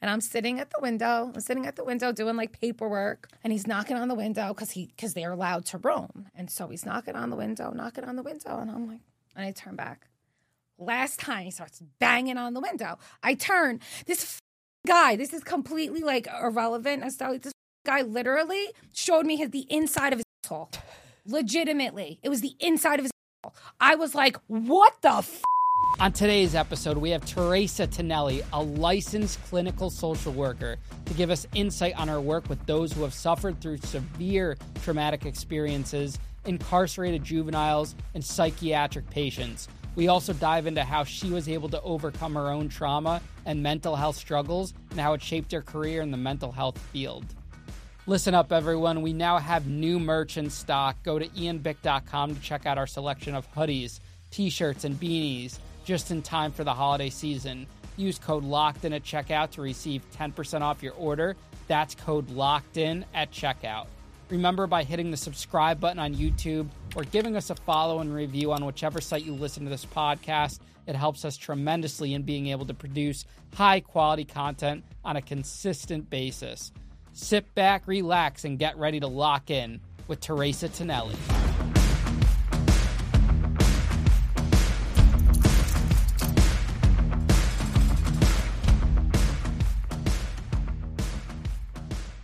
And I'm sitting at the window. I'm sitting at the window doing like paperwork, and he's knocking on the window because he because they're allowed to roam. And so he's knocking on the window, knocking on the window, and I'm like, and I turn back. Last time he starts banging on the window, I turn. This f- guy, this is completely like irrelevant. As to, this guy literally showed me his the inside of his asshole. Legitimately, it was the inside of his. I was like, what the. F-? On today's episode, we have Terasa Tanelli, a licensed clinical social worker, to give us insight on her work with those who have suffered through severe traumatic experiences, incarcerated juveniles, and psychiatric patients. We also dive into how she was able to overcome her own trauma and mental health struggles and how it shaped her career in the mental health field. Listen up, everyone. We now have new merch in stock. Go to ianbick.com to check out our selection of hoodies, t shirts, and beanies just in time for the holiday season. Use code LOCKED in at checkout to receive 10% off your order. That's code LOCKED in at checkout. Remember, by hitting the subscribe button on YouTube or giving us a follow and review on whichever site you listen to this podcast, it helps us tremendously in being able to produce high quality content on a consistent basis. Sit back, relax, and get ready to lock in with Terasa Tanelli.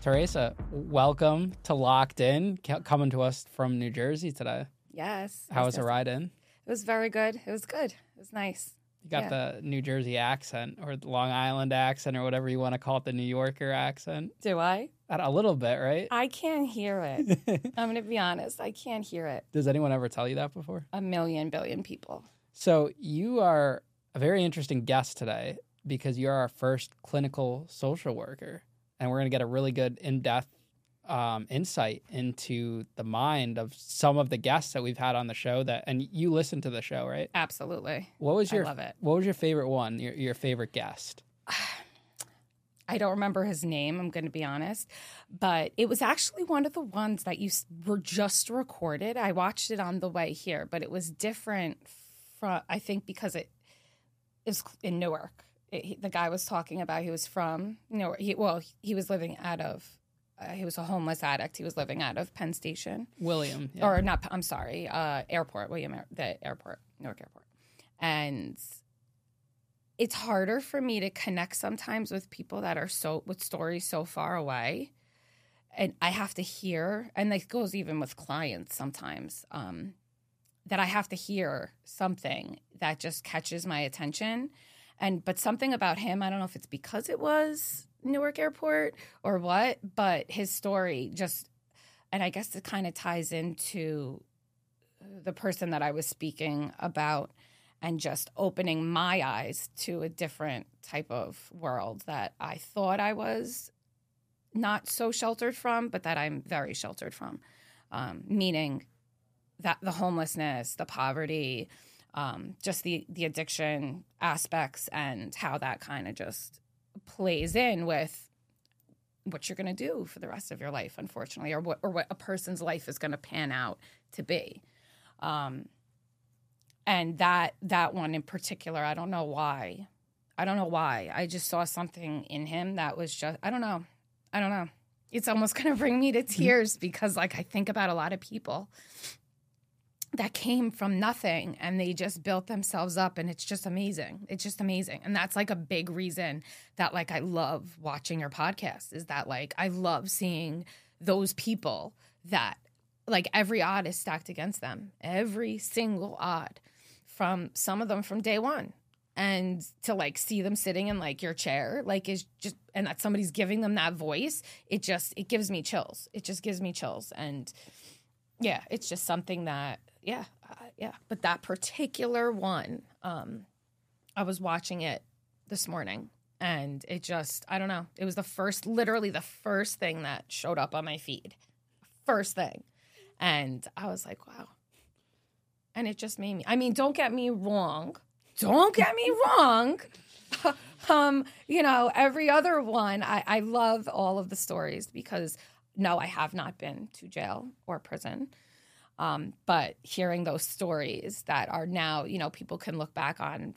Terasa, welcome to Locked In, coming to us from New Jersey today. Yes. How was the ride in? It was very good. It was good. It was nice. You got Yeah. the New Jersey accent or the Long Island accent or whatever you want to call it, the New Yorker accent. Do I? A little bit, right? I can't hear it. I'm going to be honest. I can't hear it. Does anyone ever tell you that before? A million billion people. So you are a very interesting guest today because you're our first clinical social worker, and we're going to get a really good in-depth um, insight into the mind of some of the guests that we've had on the show. That and you listen to the show, right? Absolutely. What was I your love it. What was your favorite one? Your your favorite guest? I don't remember his name, I'm going to be honest, but it was actually one of the ones that you were just recorded. I watched it on the way here, but it was different from, I think, because it is in Newark. It, he, the guy was talking about he was from Newark. He, well, he was living out of, uh, he was a homeless addict. He was living out of Penn Station William. yeah. or not. I'm sorry, uh, airport, William, Air- the airport, Newark Airport, and it's harder for me to connect sometimes with people that are so with stories so far away, and I have to hear, and it goes even with clients sometimes, um, that I have to hear something that just catches my attention, and but something about him, I don't know if it's because it was Newark Airport or what, but his story just and I guess it kind of ties into the person that I was speaking about and just opening my eyes to a different type of world that I thought I was not so sheltered from, but that I'm very sheltered from. Um, meaning that the homelessness, the poverty, um, just the the addiction aspects, and how that kind of just plays in with what you're going to do for the rest of your life, unfortunately, or what or what a person's life is going to pan out to be. Um, and that that one in particular, I don't know why. I don't know why. I just saw something in him that was just I don't know. I don't know. It's almost going to bring me to tears because like I think about a lot of people that came from nothing and they just built themselves up and it's just amazing. It's just amazing. And that's like a big reason that like I love watching your podcast is that like I love seeing those people that like every odd is stacked against them. Every single odd from some of them from day 1 and to like see them sitting in like your chair like is just and that somebody's giving them that voice it just it gives me chills it just gives me chills and yeah it's just something that yeah uh, yeah. But that particular one um i was watching it this morning and it just i don't know it was the first literally the first thing that showed up on my feed. First thing. And i was like wow. And it just made me i mean don't get me wrong don't get me wrong um you know every other one I, I love all of the stories because no i have not been to jail or prison um, but hearing those stories that are now you know people can look back on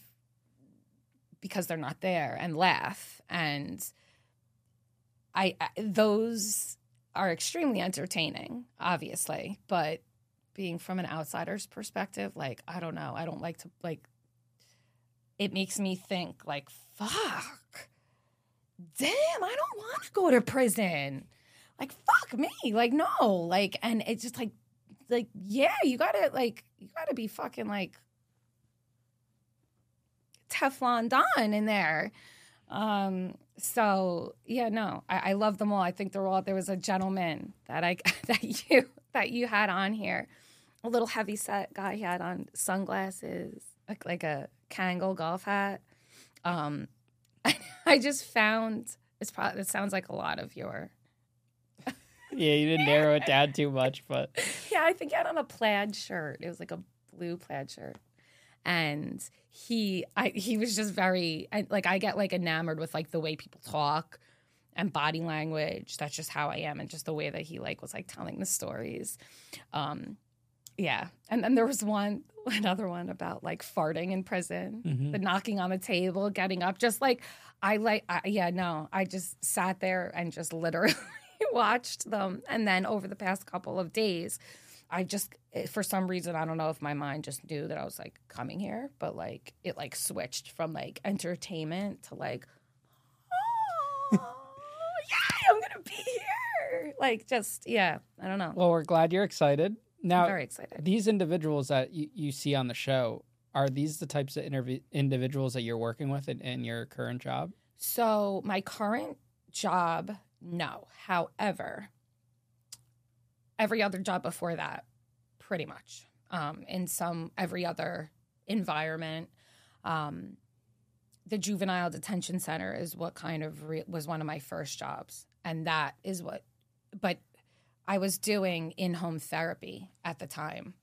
because they're not there and laugh. And I, I those are extremely entertaining, obviously, but being from an outsider's perspective, like I don't know, I don't like to like. It makes me think like, fuck, damn, I don't want to go to prison. Like fuck me, like no, like, and it's just like, like yeah, you gotta like, you gotta be fucking like Teflon Don in there. Um, so yeah, no, I, I love them all. I think they're all. There was a gentleman that I that you that you had on here, a little heavy set guy. He had on sunglasses, like like a Kangol golf hat. Um, I just found it's probably it sounds like a lot of your. Yeah, you didn't narrow it down too much, but yeah, I think he had on a plaid shirt. It was like a blue plaid shirt and he I he was just very I, like I get like enamored with like the way people talk and body language. That's just how I am, and just the way that he like was like telling the stories. Um, yeah, and then there was one another one about like farting in prison, Mhm. the knocking on the table, getting up, just like I like. I, yeah, no, I just sat there and just literally watched them, and then over the past couple of days. I just, eh, for some reason, I don't know if my mind just knew that I was like coming here, but like it like switched from like entertainment to like, oh, yeah, I'm gonna be here. Like just, yeah, I don't know. well, we're glad you're excited. Now, I'm very excited. these individuals that you, you see on the show are these the types of interview individuals that you're working with in, in your current job? So my current job, no. However, every other job before that, pretty much. Um, in some every other environment, um, the juvenile detention center is what kind of re- was one of my first jobs, and that is what. But I was doing in home therapy at the time,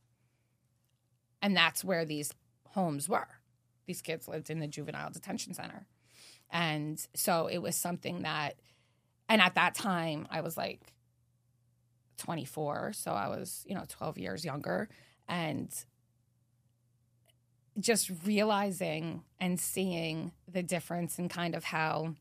and that's where these homes were. These kids lived in the juvenile detention center. And so it was something that, and at that time, I was like 24. So I was, you know, 12 years younger. And just realizing and seeing the difference and kind of how,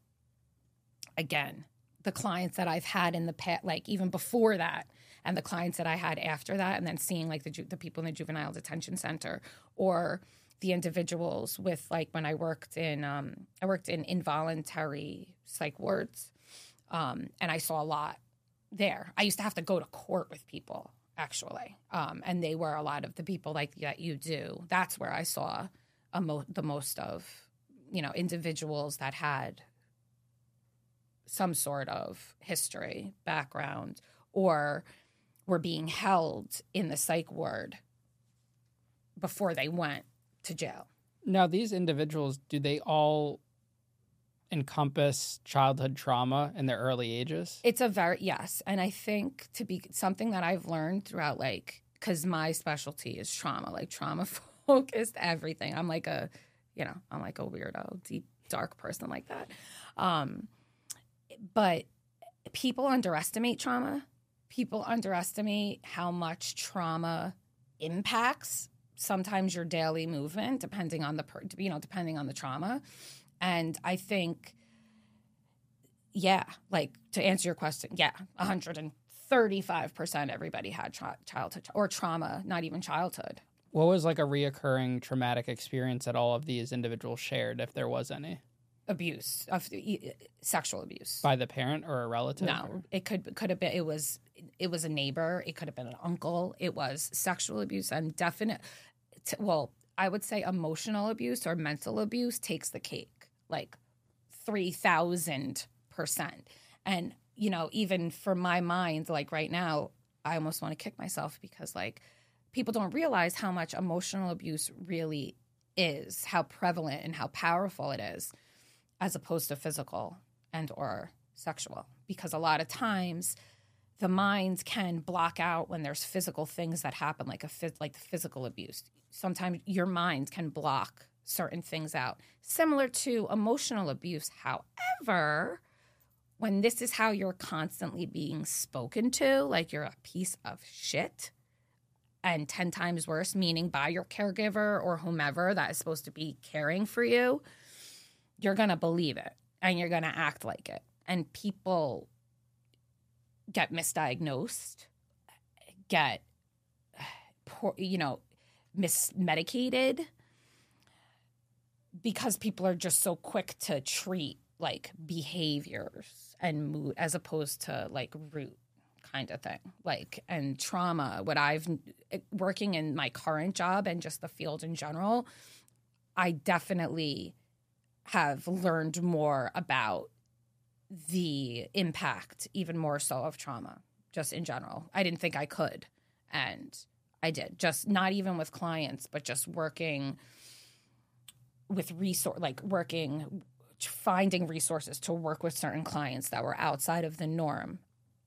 again, the clients that I've had in the past, like even before that, and the clients that I had after that, and then seeing like the ju- the people in the juvenile detention center or the individuals with like when I worked in um, I worked in involuntary psych wards, um, and I saw a lot there. I used to have to go to court with people actually, um, and they were a lot of the people like that you do. That's where I saw mo- the most of you know individuals that had some sort of history background or were being held in the psych ward before they went to jail. Now, these individuals, do they all encompass childhood trauma in their early ages? It's a very yes, and I think to be something that I've learned throughout like cuz my specialty is trauma, like trauma focused everything. I'm like a, you know, I'm like a weirdo, deep dark person like that. Um but people underestimate trauma. People underestimate how much trauma impacts sometimes your daily movement depending on the per, you know depending on the trauma and i think yeah like to answer your question yeah 135% everybody had tra- childhood or trauma not even childhood What was like a reoccurring traumatic experience that all of these individuals shared, if there was any, abuse of sexual abuse by the parent or a relative? No, or- it could could have been. It was it was a neighbor. It could have been an uncle. It was sexual abuse and definite. T- well, I would say emotional abuse or mental abuse takes the cake, like three thousand percent. And you know, even for my mind, like right now, I almost want to kick myself because like people don't realize how much emotional abuse really is, how prevalent and how powerful it is, as opposed to physical and or sexual. Because a lot of times the mind can block out when there's physical things that happen, like a like physical abuse. Sometimes your mind can block certain things out, similar to emotional abuse. However, when this is how you're constantly being spoken to, like you're a piece of shit, and 10 times worse, meaning by your caregiver or whomever that is supposed to be caring for you, you're going to believe it and you're going to act like it. And people get misdiagnosed, get you know, mismedicated because people are just so quick to treat like behaviors and mood as opposed to like root kind of thing. Like and trauma what i've eh, working in my current job and just the field in general i definitely have learned more about the impact even more so of trauma just in general. I didn't think i could and i did. Just not even with clients but just working with resource like working finding resources to work with certain clients that were outside of the norm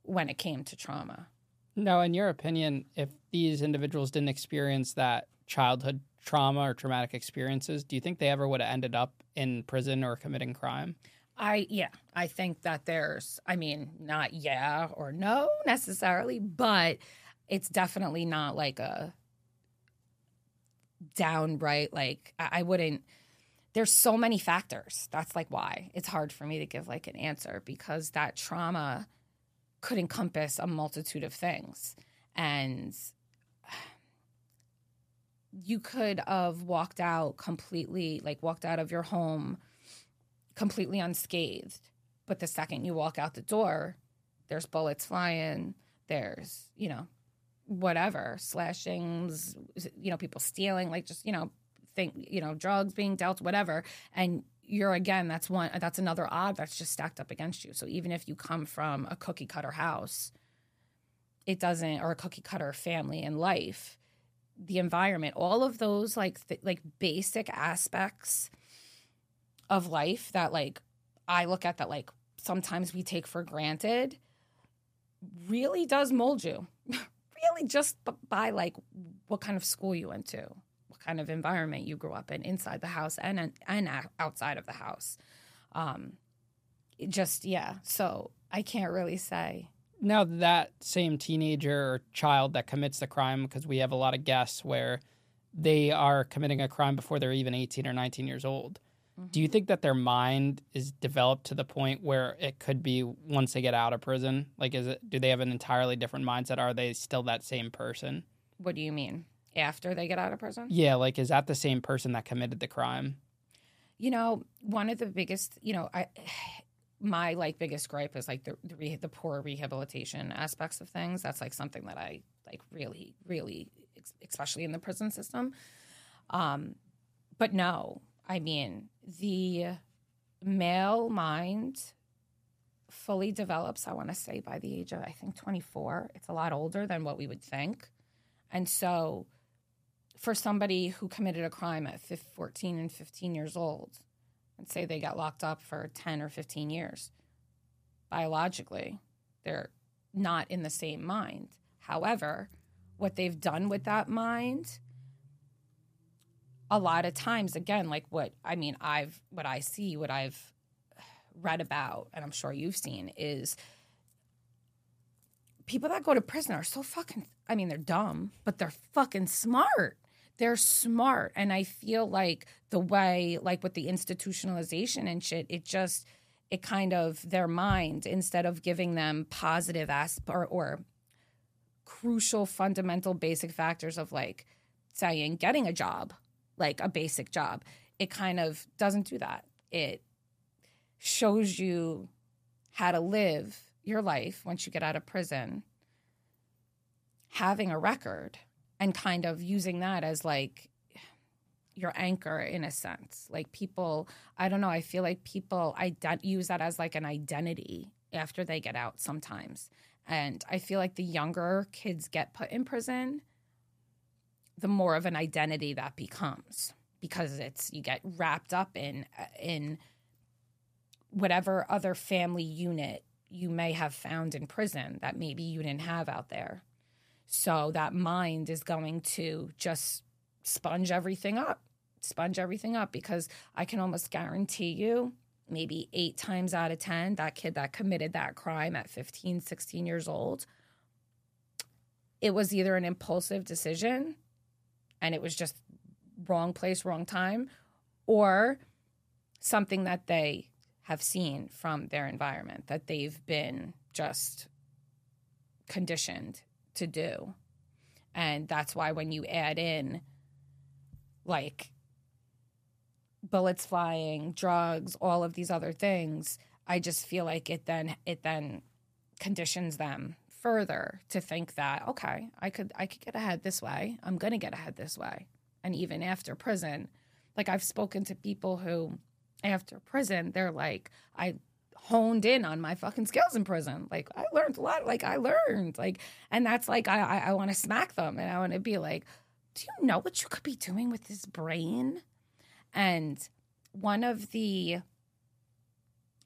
when it came to trauma. No, in your opinion, if these individuals didn't experience that childhood trauma or traumatic experiences, do you think they ever would have ended up in prison or committing crime? I yeah, I think that there's I mean, not yeah or no necessarily, but it's definitely not like a downright like I, I wouldn't there's so many factors. That's like why it's hard for me to give like an answer because that trauma could encompass a multitude of things. And you could have walked out completely, like walked out of your home completely unscathed. But the second you walk out the door, there's bullets flying, there's, you know, whatever, slashings, you know, people stealing, like just, you know, think you know drugs being dealt whatever. And you're again that's one that's another odd that's just stacked up against you. So even if you come from a cookie cutter house it doesn't or a cookie cutter family in life the environment all of those like th- like basic aspects of life that like i look at that like sometimes we take for granted really does mold you. Really just by like what kind of school you went to kind of environment you grew up in inside the house and and outside of the house. Um, just yeah. So I can't really say. Now that same teenager or child that commits the crime, because we have a lot of guests where they are committing a crime before they're even 18 or 19 years old. Mm-hmm. Do you think that their mind is developed to the point where it could be once they get out of prison? Like, is it? Do they have an entirely different mindset? Are they still that same person? What do you mean? After they get out of prison? Yeah, like is that the same person that committed the crime? You know, one of the biggest, you know, I my like biggest gripe is like the the, re- the poor rehabilitation aspects of things. That's like something that I like really really especially in the prison system. Um but no, I mean, the male mind fully develops, I want to say, by the age of, I think, 24. It's a lot older than what we would think. And so for somebody who committed a crime at 14 and 15 years old and say they got locked up for 10 or 15 years, biologically, they're not in the same mind. However, what they've done with that mind, a lot of times, again, like what I mean, I've, what I see, what I've read about, and I'm sure you've seen, is people that go to prison are so fucking, I mean, they're dumb, but they're fucking smart they're smart. And i feel like the way like with the institutionalization and shit it just it kind of their mind instead of giving them positive asp or, or crucial fundamental basic factors of like saying getting a job like a basic job it kind of doesn't do that. It shows you how to live your life once you get out of prison having a record and kind of using that as like your anchor in a sense. Like people, I don't know, I feel like people ident- use that as like an identity after they get out sometimes. And I feel like the younger kids get put in prison, the more of an identity that becomes because it's you get wrapped up in uh, in whatever other family unit you may have found in prison that maybe you didn't have out there. So that mind is going to just sponge everything up, sponge everything up because I can almost guarantee you maybe eight times out of 10, that kid that committed that crime at 15, 16 years old, it was either an impulsive decision and it was just wrong place, wrong time, or something that they have seen from their environment that they've been just conditioned to do. And that's why when you add in like bullets flying, drugs, all of these other things, I just feel like it then it then conditions them further to think that okay, I could I could get ahead this way. I'm going to get ahead this way. And even after prison, like I've spoken to people who after prison, they're like I honed in on my fucking skills in prison. Like I learned a lot. Like I learned. Like and that's like I I, I want to smack them and I want to be like, do you know what you could be doing with this brain? And one of the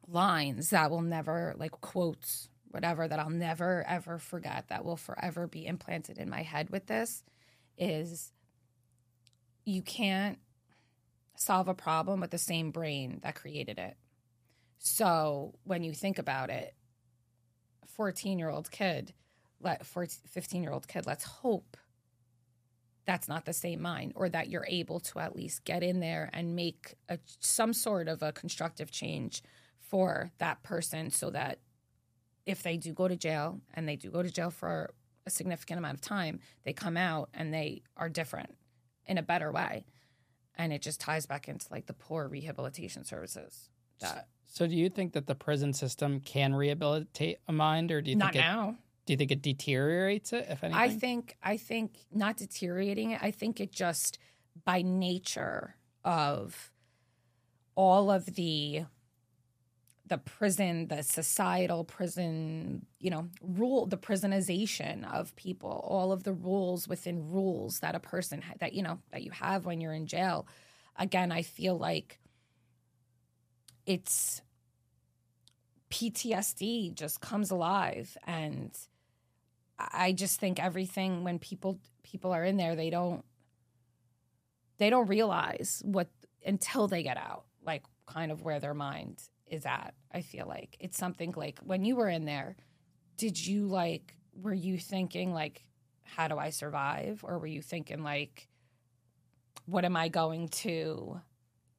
lines that will never like quotes whatever that I'll never ever forget that will forever be implanted in my head with this is you can't solve a problem with the same brain that created it. So when you think about it, 14 year old kid, let 15 year old kid, let's hope that's not the same mind or that you're able to at least get in there and make a, some sort of a constructive change for that person so that if they do go to jail and they do go to jail for a significant amount of time, they come out and they are different in a better way. And it just ties back into like the poor rehabilitation services that so, do you think that the prison system can rehabilitate a mind, or do you not think it, now? Do you think it deteriorates it? If anything, I think I think not deteriorating it. I think it just by nature of all of the the prison, the societal prison, you know, rule, the prisonization of people, all of the rules within rules that a person that you know that you have when you're in jail. Again, I feel like it's PTSD just comes alive. And I just think everything when people people are in there they don't they don't realize what until they get out like kind of where their mind is at I feel like. It's something like when you were in there did you like were you thinking like how do I survive? Or were you thinking like what am I going to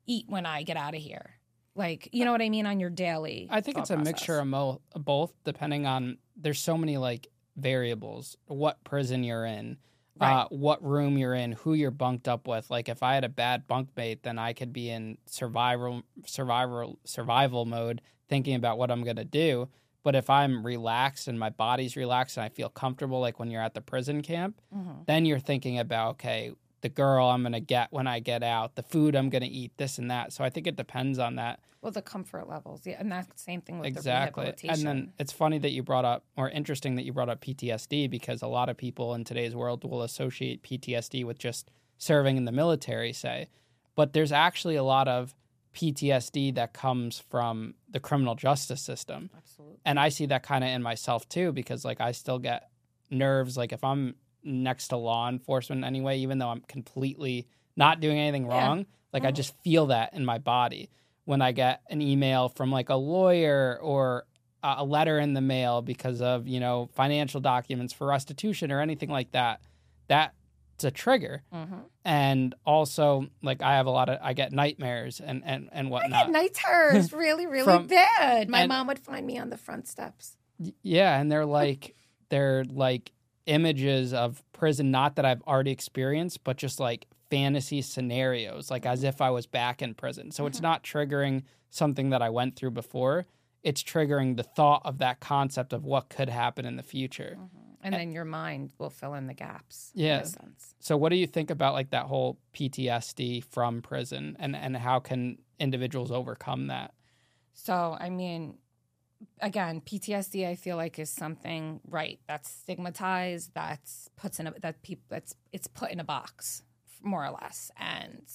eat when I get out of here like you know what i mean on your daily i think it's a process. mixture of, mo- both depending on there's so many like variables what prison you're in right. uh, what room you're in who you're bunked up with like if i had a bad bunkmate then i could be in survival survival survival mode thinking about what i'm going to do but if i'm relaxed and my body's relaxed and i feel comfortable like when you're at the prison camp mm-hmm. then you're thinking about okay the girl I'm going to get when I get out, the food I'm going to eat, this and that. So I think it depends on that. Well, the comfort levels, yeah, and that's the same thing with exactly. The and then it's funny that you brought up, or interesting that you brought up PTSD, because a lot of people in today's world will associate PTSD with just serving in the military, say, but there's actually a lot of PTSD that comes from the criminal justice system. Absolutely. And I see that kind of in myself too, because like I still get nerves. Like if I'm next to law enforcement anyway, even though I'm completely not doing anything wrong. Yeah. Like I mm-hmm. just feel that in my body when I get an email from like a lawyer or a letter in the mail because of, you know, financial documents for restitution or anything like that. That's a trigger. Mm-hmm. And also, like, I have a lot of, I get nightmares and, and, and whatnot. I get night terrors really, really from, bad. My and, mom would find me on the front steps. Yeah. And they're like, they're like images of prison, not that I've already experienced, but just like fantasy scenarios, like as if I was back in prison. So mm-hmm. it's not triggering something that I went through before. It's triggering the thought of that concept of what could happen in the future. Mm-hmm. And, and then your mind will fill in the gaps. Yeah. So what do you think about like that whole PTSD from prison and, and how can individuals overcome that? So, I mean, again, PTSD I feel like is something right that's stigmatized, that's puts in a that people that's it's put in a box more or less. And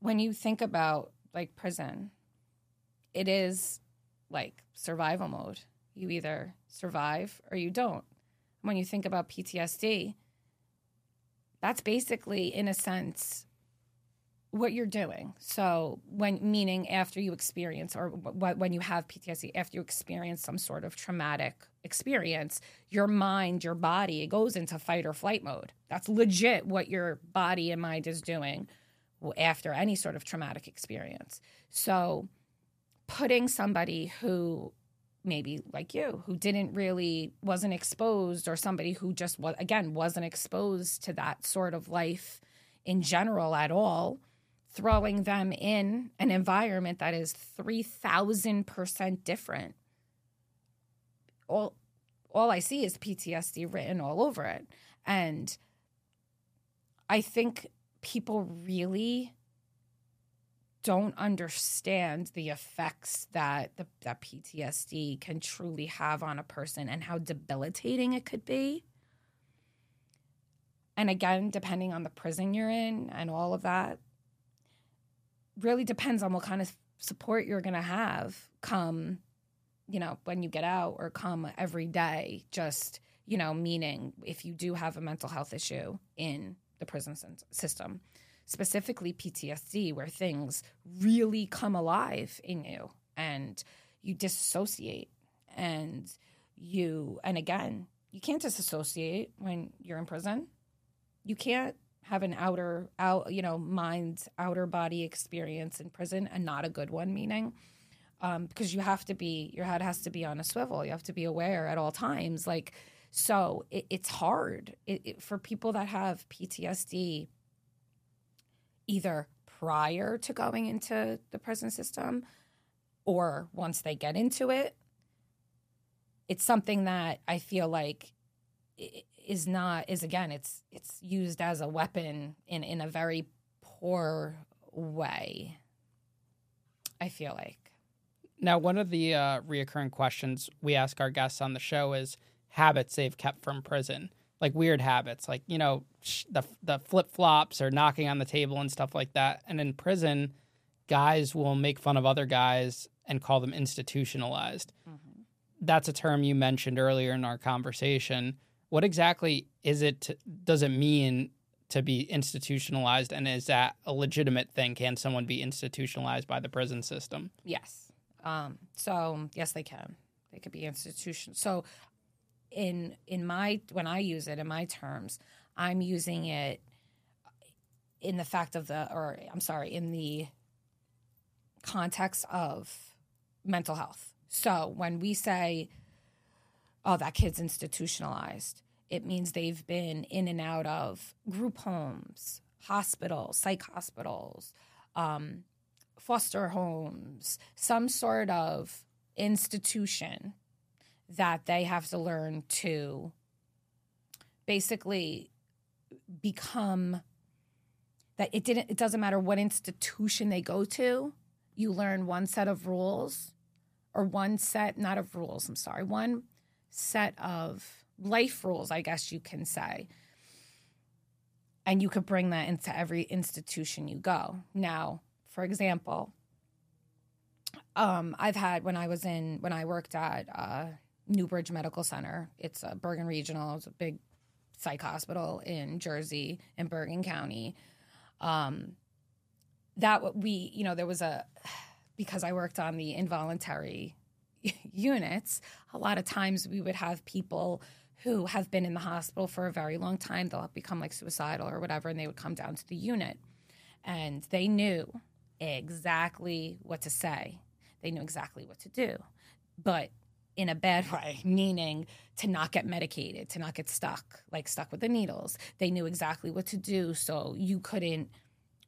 when you think about like prison, it is like survival mode. You either survive or you don't. When you think about PTSD, that's basically in a sense what you're doing. So when meaning after you experience or when you have PTSD, after you experience some sort of traumatic experience, your mind, your body, it goes into fight or flight mode. That's legit what your body and mind is doing after any sort of traumatic experience. So putting somebody who maybe like you who didn't really wasn't exposed or somebody who just was again wasn't exposed to that sort of life in general at all throwing them in an environment that is 3000% different all all I see is PTSD written all over it and I think people really don't understand the effects that the, that PTSD can truly have on a person and how debilitating it could be. And again, depending on the prison you're in and all of that, really depends on what kind of support you're going to have come, you know, when you get out or come every day. Just, you know, meaning if you do have a mental health issue in the prison system specifically PTSD, where things really come alive in you and you disassociate and you, and again, you can't disassociate when you're in prison. You can't have an outer out you know mind outer body experience in prison and not a good one meaning um, because you have to be your head has to be on a swivel you have to be aware at all times like so it, it's hard it, it, for people that have ptsd either prior to going into the prison system or once they get into it. It's something that I feel like is not is again it's it's used as a weapon in in a very poor way. I feel like. Now, one of the uh, reoccurring questions we ask our guests on the show is habits they've kept from prison like weird habits, like you know the the flip flops or knocking on the table and stuff like that. And in prison, guys will make fun of other guys and call them institutionalized. Mm-hmm. That's a term you mentioned earlier in our conversation. What exactly is it? To, does it mean to be institutionalized, and is that a legitimate thing? Can someone be institutionalized by the prison system? Yes. Um, so yes, they can. They could be institution. So in in my when I use it in my terms, I'm using it in the fact of the or I'm sorry, in the context of mental health. So when we say oh that kid's institutionalized, it means they've been in and out of group homes, hospitals, psych hospitals, um, foster homes, some sort of institution that they have to learn to basically become that it didn't it doesn't matter what institution they go to you learn one set of rules or one set not of rules i'm sorry one set of life rules i guess you can say and you could bring that into every institution you go now for example um, i've had when i was in when i worked at uh, New Bridge Medical Center. It's a Bergen Regional. It's a big psych hospital in Jersey in Bergen County. Um, that we, you know, there was a because I worked on the involuntary units. A lot of times we would have people who have been in the hospital for a very long time. They'll become like suicidal or whatever, and they would come down to the unit, and they knew exactly what to say. They knew exactly what to do, but in a bad way, meaning to not get medicated, to not get stuck, like stuck with the needles. They knew exactly what to do, so you couldn't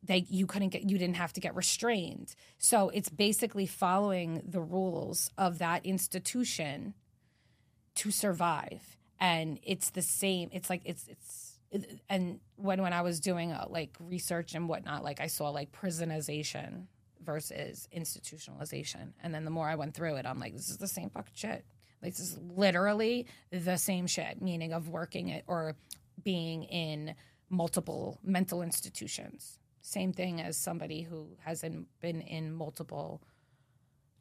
they you couldn't get you didn't have to get restrained. So it's basically following the rules of that institution to survive. And it's the same. It's like it's it's and when when I was doing uh, like research and whatnot, like I saw like prisonization versus institutionalization. And then the more I went through it, I'm like, this is the same fucking shit. Like, this is literally the same shit, meaning of working it or being in multiple mental institutions. Same thing as somebody who has in, been in multiple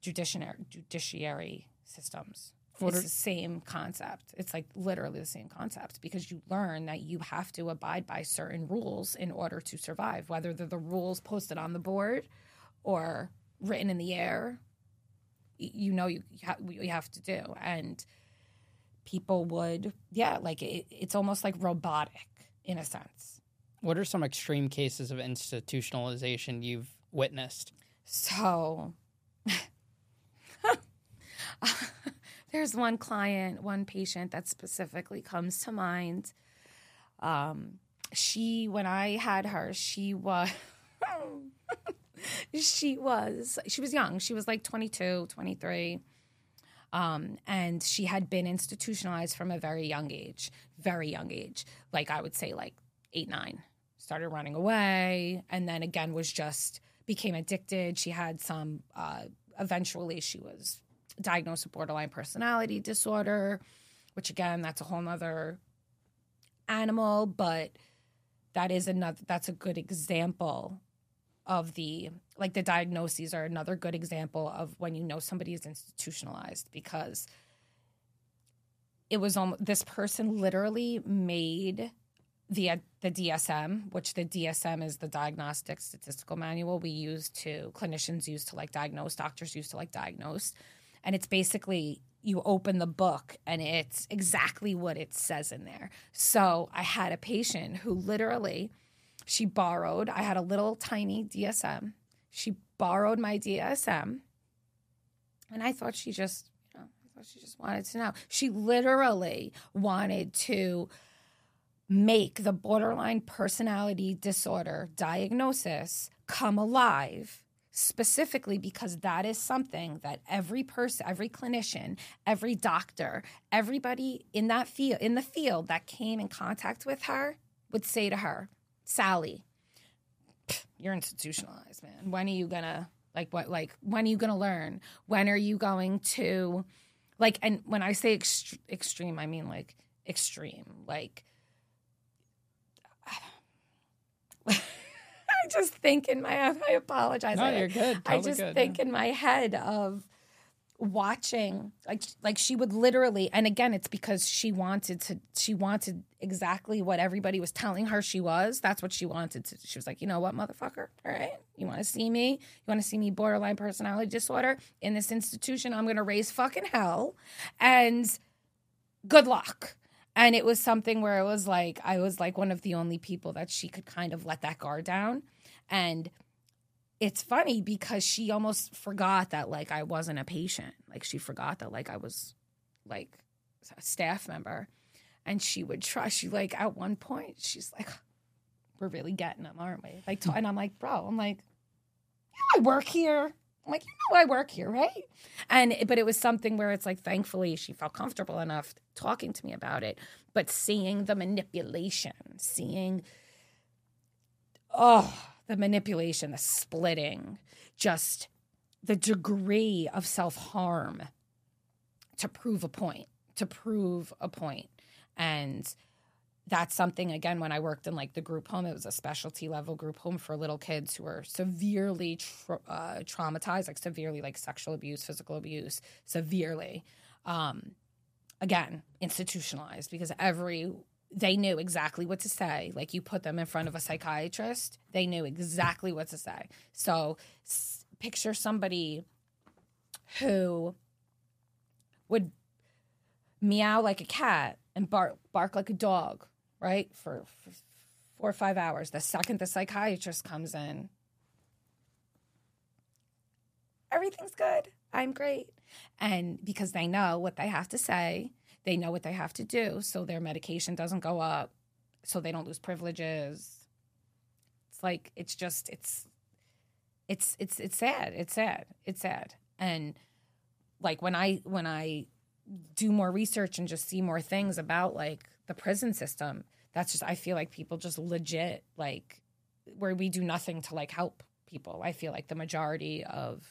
judiciary, judiciary systems. What it's are, the same concept. It's like literally the same concept because you learn that you have to abide by certain rules in order to survive, whether they're the rules posted on the board or written in the air, you know you, you have to do. And people would, yeah, like it, it's almost like robotic in a sense. What are some extreme cases of institutionalization you've witnessed? So, there's one client, one patient that specifically comes to mind. Um, she, when I had her, she was, she was, she was young. She was like 22, 23. Um, and she had been institutionalized from a very young age, very young age. Like I would say, like eight, nine. Started running away, and then again was just became addicted. She had some. Uh, eventually, she was diagnosed with borderline personality disorder, which again, that's a whole nother animal, but that is another. That's a good example of the like the diagnoses are another good example of when you know somebody is institutionalized because it was almost this person literally made the the DSM, which the DSM is the diagnostic statistical manual we use to clinicians use to like diagnose, doctors use to like diagnose, and it's basically you open the book and it's exactly what it says in there. So I had a patient who literally she borrowed, I had a little tiny DSM. She borrowed my DSM. And I thought she just, you know, I thought she just wanted to know. She literally wanted to make the borderline personality disorder diagnosis come alive specifically because that is something that every person every clinician every doctor everybody in that field in the field that came in contact with her would say to her Sally, you're institutionalized, man. When are you gonna like what like when are you gonna learn? When are you going to like and when I say ext- extreme, I mean like extreme. Like I just think in my head I apologize. No, you're good. Totally I just good, think yeah. in my head of watching like like she would literally and again it's because she wanted to she wanted exactly what everybody was telling her she was that's what she wanted to she was like you know what motherfucker all right you want to see me you want to see me borderline personality disorder in this institution i'm going to raise fucking hell and good luck and it was something where it was like i was like one of the only people that she could kind of let that guard down and it's funny because she almost forgot that like I wasn't a patient. Like she forgot that like I was like a staff member. And she would trust she like at one point, she's like, We're really getting them, aren't we? Like and I'm like, bro, I'm like, you know I work here. I'm like, you know I work here, right? And but it was something where it's like thankfully she felt comfortable enough talking to me about it. But seeing the manipulation, seeing oh the manipulation, the splitting, just the degree of self harm to prove a point, to prove a. And that's something, again, when I worked in like the group home, it was a specialty level group home for little kids who were severely tra- uh, traumatized, like severely like sexual abuse, physical abuse, severely. Um, again, institutionalized because every they knew exactly what to say. Like you put them in front of a psychiatrist, they knew exactly what to say. So s- picture somebody who would meow like a cat and bark bark like a dog, right? For, for four or five hours. The second the psychiatrist comes in, everything's good. I'm great. And because they know what they have to say, they know what they have to do so their medication doesn't go up, so they don't lose privileges. It's like it's just it's it's it's it's sad. It's sad. It's sad. And like when I when I do more research and just see more things about like the prison system, that's just I feel like people just legit like where we do nothing to like help people. I feel like the majority of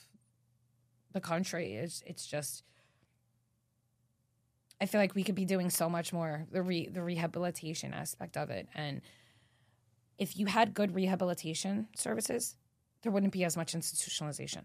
the country is it's just I feel like we could be doing so much more the re, the rehabilitation aspect of it and if you had good rehabilitation services there wouldn't be as much institutionalization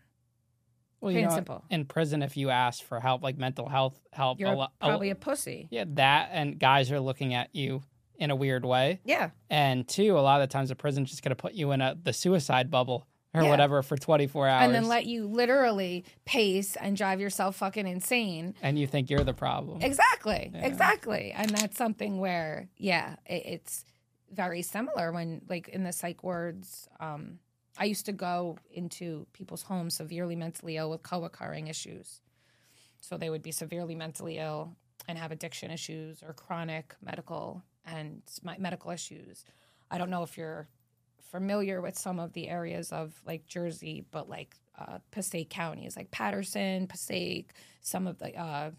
Well, Plain you know, simple. in prison, if you ask for help, like mental health help, you're a lo- probably a pussy yeah, that and guys are looking at you in a weird way. yeah And two, a lot of the times the prison's just going to put you in a the suicide bubble or Yeah. whatever for 24 hours. and then let you literally pace and drive yourself fucking insane and you think you're the problem. Exactly, Yeah. exactly, and that's something where, yeah, it, it's very similar. When, like, in the psych wards, um, I used to go into people's homes severely mentally ill with co-occurring issues, So they would be severely mentally ill and have addiction issues or chronic medical and medical issues. I don't know if you're familiar with some of the areas of like Jersey, but like uh, Passaic counties, like Paterson, Passaic, some of the uh,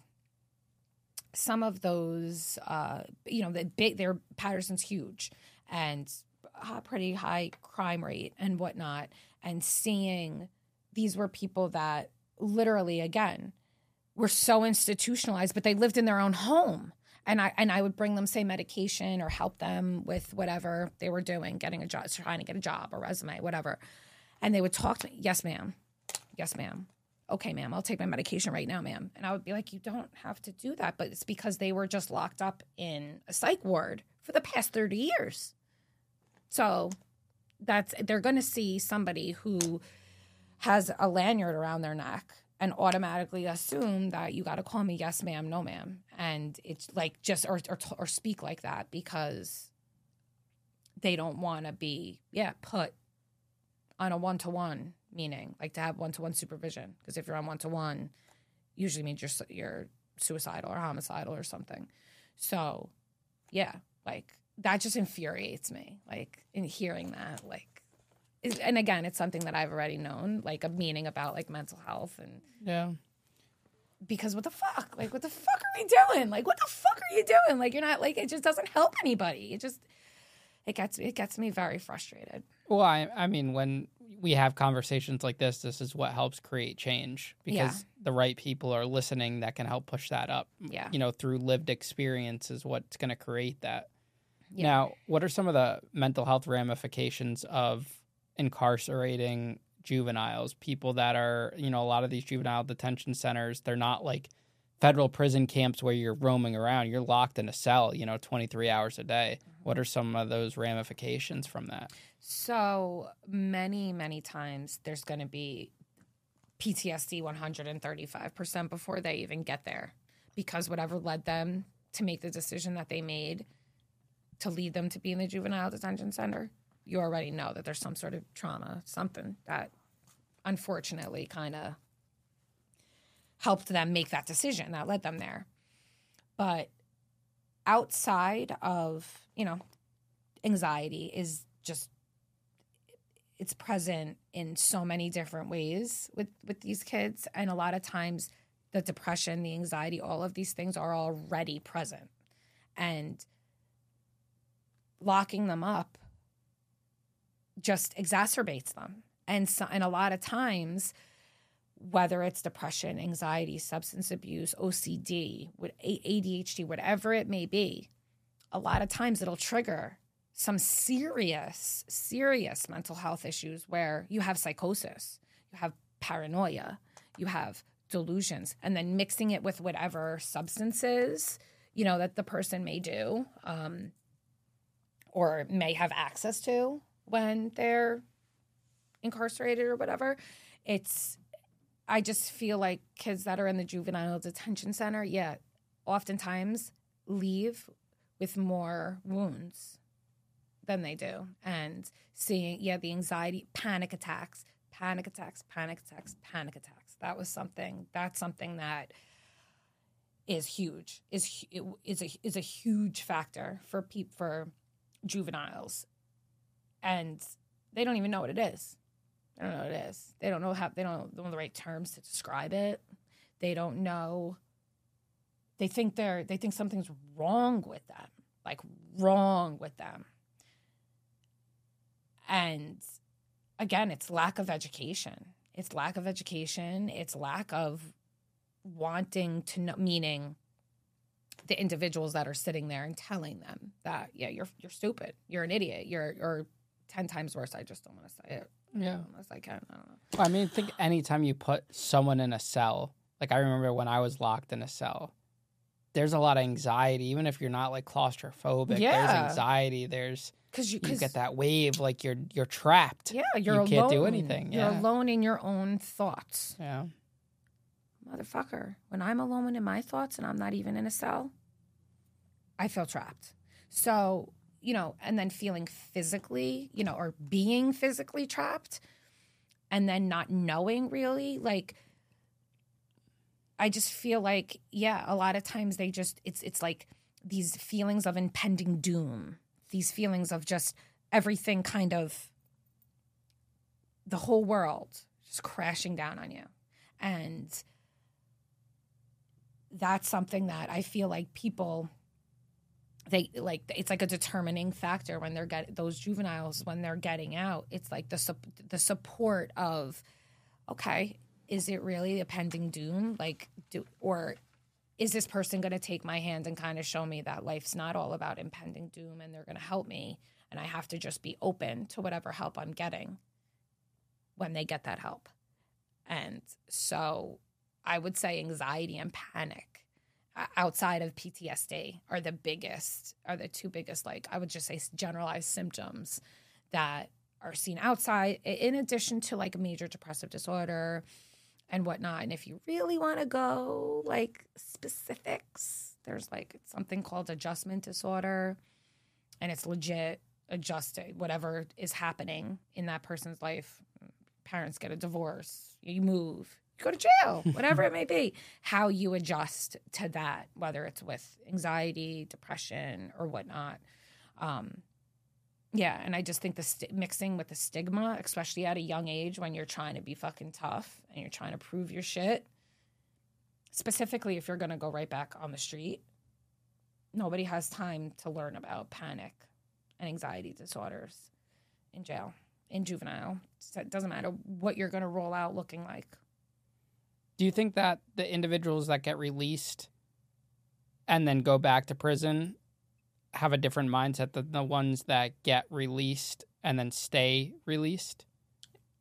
some of those, uh, you know, the big. Paterson's huge and uh, pretty high crime rate and whatnot. And seeing these were people that literally, again, were so institutionalized, but they lived in their own home. And I and I would bring them say medication or help them with whatever they were doing, getting a job, trying to get a job, a resume, whatever. And they would talk to me, yes, ma'am, yes, ma'am, okay, ma'am, I'll take my medication right now, ma'am. And I would be like, you don't have to do that, but it's because they were just locked up in a psych ward for the past thirty years. So that's they're going to see somebody who has a lanyard around their neck and automatically assume that you got to call me yes ma'am no ma'am. And it's like just or or, or speak like that because they don't want to be yeah put on a one-to-one meaning like to have one-to-one supervision. Because if you're on one-to-one usually means you're you're suicidal or homicidal or something. So yeah like that just infuriates me like in hearing that like is- and again it's something that i've already known like a meaning about like mental health and Yeah. because what the fuck? Like, what the fuck are we doing? Like, what the fuck are you doing? Like, you're not like it just doesn't help anybody. It just it gets it gets me very frustrated. Well, I, I mean, when we have conversations like this, this is what helps create change because Yeah. the right people are listening that can help push that up. Yeah. You know, through lived experience is what's going to create that. Yeah. Now, what are some of the mental health ramifications of incarcerating juveniles? People that are, you know, a lot of these juvenile detention centers, they're not like federal prison camps where you're roaming around. You're locked in a cell, you know, 23 hours a day. Mm-hmm. What are some of those ramifications from that? So many, many times there's going to be PTSD 135% before they even get there because whatever led them to make the decision that they made to lead them to be in the juvenile detention center, you already know that there's some sort of trauma, something that unfortunately kind of helped them make that decision that led them there. But outside of, you know, anxiety is just it's present in so many different ways with with these kids and a lot of times the depression the anxiety all of these things are already present and locking them up just exacerbates them. And so, and a lot of times whether it's depression anxiety substance abuse ocd adhd whatever it may be a lot of times it'll trigger some serious, serious mental health issues where you have psychosis, you have paranoia, you have delusions, and then mixing it with whatever substances, you know, that the person may do um, or may have access to when they're incarcerated or whatever. It's, I just feel like kids that are in the juvenile detention center, yeah, oftentimes leave with more wounds than they do. And seeing, yeah, the anxiety, panic attacks, panic attacks, panic attacks, panic attacks. That was something, that's something that is huge, is, is, a, is a huge factor for peop, for juveniles. And they don't even know what it is. They don't know what it is. They don't know how, they don't know the right terms to describe it. They don't know they think they're they think something's wrong with them like wrong with them and again it's lack of education it's lack of education it's lack of wanting to know meaning the individuals that are sitting there and telling them that yeah you're you're stupid you're an idiot you're or 10 times worse i just don't want to say it Yeah. unless i can i don't know I mean, think anytime you put someone in a cell, like I remember when I was locked in a cell, there's a lot of anxiety, even if you're not like claustrophobic. There's Yeah. anxiety. There's because you, you get that wave, like you're you're trapped. yeah you're You alone can't do anything, you're yeah. alone in your own thoughts Yeah. Motherfucker, when I'm alone in my thoughts and I'm not even in a cell, I feel trapped. So, you know, and then feeling physically, you know, or being physically trapped and then not knowing really, like, I just feel like, yeah, a lot of times they just it's it's like these feelings of impending doom, these feelings of just everything kind of the whole world just crashing down on you. And that's something that I feel like people they like it's like a determining factor when they're get those juveniles when they're getting out it's like the the support of okay is it really a pending doom? Like do or is this person going to take my hand and kind of show me that life's not all about impending doom and they're going to help me and i have to just be open to whatever help i'm getting when they get that help? And so i would say anxiety and panic uh, outside of PTSD are the biggest, are the two biggest, like I would just say generalized symptoms that are seen outside, in addition to like major depressive disorder and whatnot. And if you really want to go like specifics, there's like something called adjustment disorder, and it's legit adjusted whatever is happening in that person's life. Parents get a divorce, you move, go to jail, whatever it may be. How you adjust to that, whether it's with anxiety, depression, or whatnot. Um, yeah, and I just think the st- mixing with the stigma, especially at a young age when you're trying to be fucking tough and you're trying to prove your shit, specifically if you're going to go right back on the street, nobody has time to learn about panic and anxiety disorders in jail, in juvenile. So it doesn't matter what you're going to roll out looking like. Do you think that the individuals that get released and then go back to prison have a different mindset than the ones that get released and then stay released?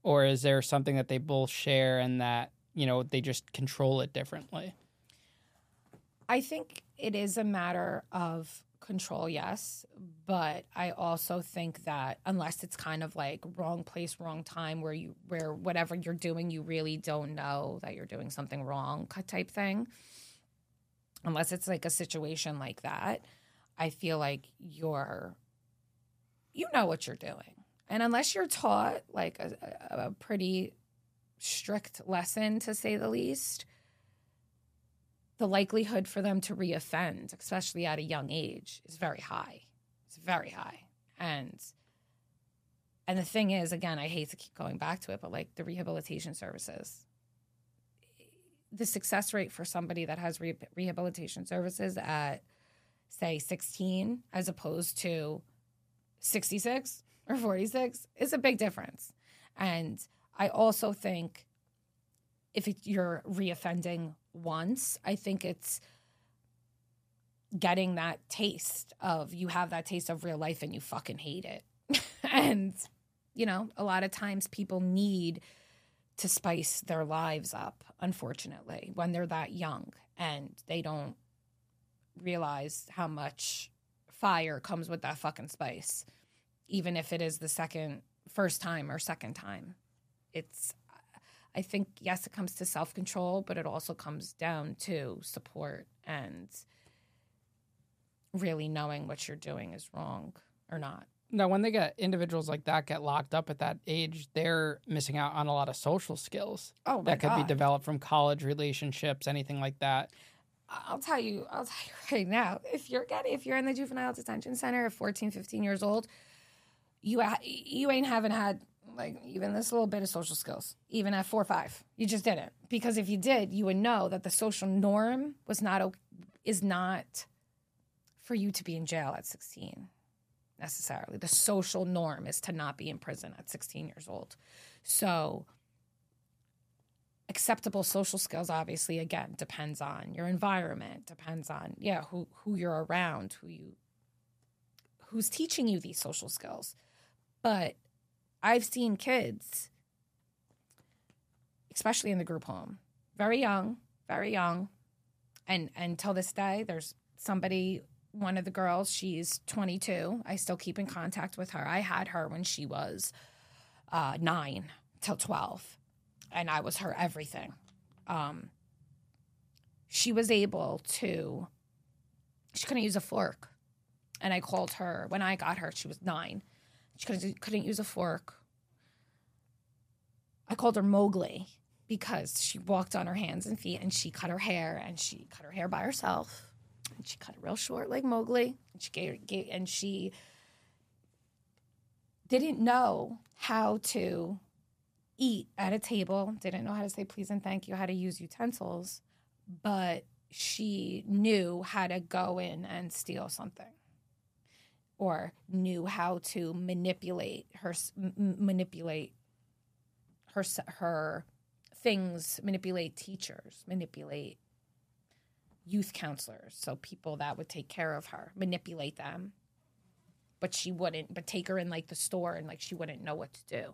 Or is there something that they both share and that, you know, they just control it differently? I think it is a matter of control, yes. But I also think that unless it's kind of like wrong place, wrong time, where you where whatever you're doing, you really don't know that you're doing something wrong type thing. Unless it's like a situation like that, I feel like you're you know what you're doing. And unless you're taught like a, a pretty strict lesson to say the least, the likelihood for them to reoffend, especially at a young age, is very high. It's very high. And and the thing is, again, I hate to keep going back to it, but like the rehabilitation services, the success rate for somebody that has re- rehabilitation services at say 16 as opposed to 66 or 46 is a big difference. And I also think if it, you're reoffending once, I think it's getting that taste of you have that taste of real life and you fucking hate it. and, you know, a lot of times people need to spice their lives up, unfortunately, when they're that young and they don't realize how much fire comes with that fucking spice, even if it is the second, first time or second time. It's I think, yes, it comes to self control, but it also comes down to support and really knowing what you're doing is wrong or not. Now, when they get individuals like that get locked up at that age, they're missing out on a lot of social skills oh, that could God. be developed from college relationships, anything like that. I'll tell you, I'll tell you right now, if you're getting, if you're in the juvenile detention center at 14, 15 years old, you you ain't haven't had like even this little bit of social skills, even at four or five. You just didn't because if you did, you would know that the social norm was not is not for you to be in jail at 16 necessarily. The social norm is to not be in prison at 16 years old. So acceptable social skills obviously again depends on your environment, depends on yeah, who who you're around, who you who's teaching you these social skills. But I've seen kids, especially in the group home, very young, very young, and until this day, there's somebody. One of the girls, she's 22. I still keep in contact with her. I had her when she was uh, nine till 12, and I was her everything. Um, she was able to, she couldn't use a fork. And I called her when I got her, she was nine. She couldn't, couldn't use a fork. I called her Mowgli because she walked on her hands and feet and she cut her hair and she cut her hair by herself. And she cut it real short like Mowgli. And she gave, gave and she didn't know how to eat at a table didn't know how to say please and thank you how to use utensils but she knew how to go in and steal something or knew how to manipulate her m- manipulate her her things manipulate teachers manipulate youth counselors so people that would take care of her manipulate them. But she wouldn't but take her in like the store and like she wouldn't know what to do.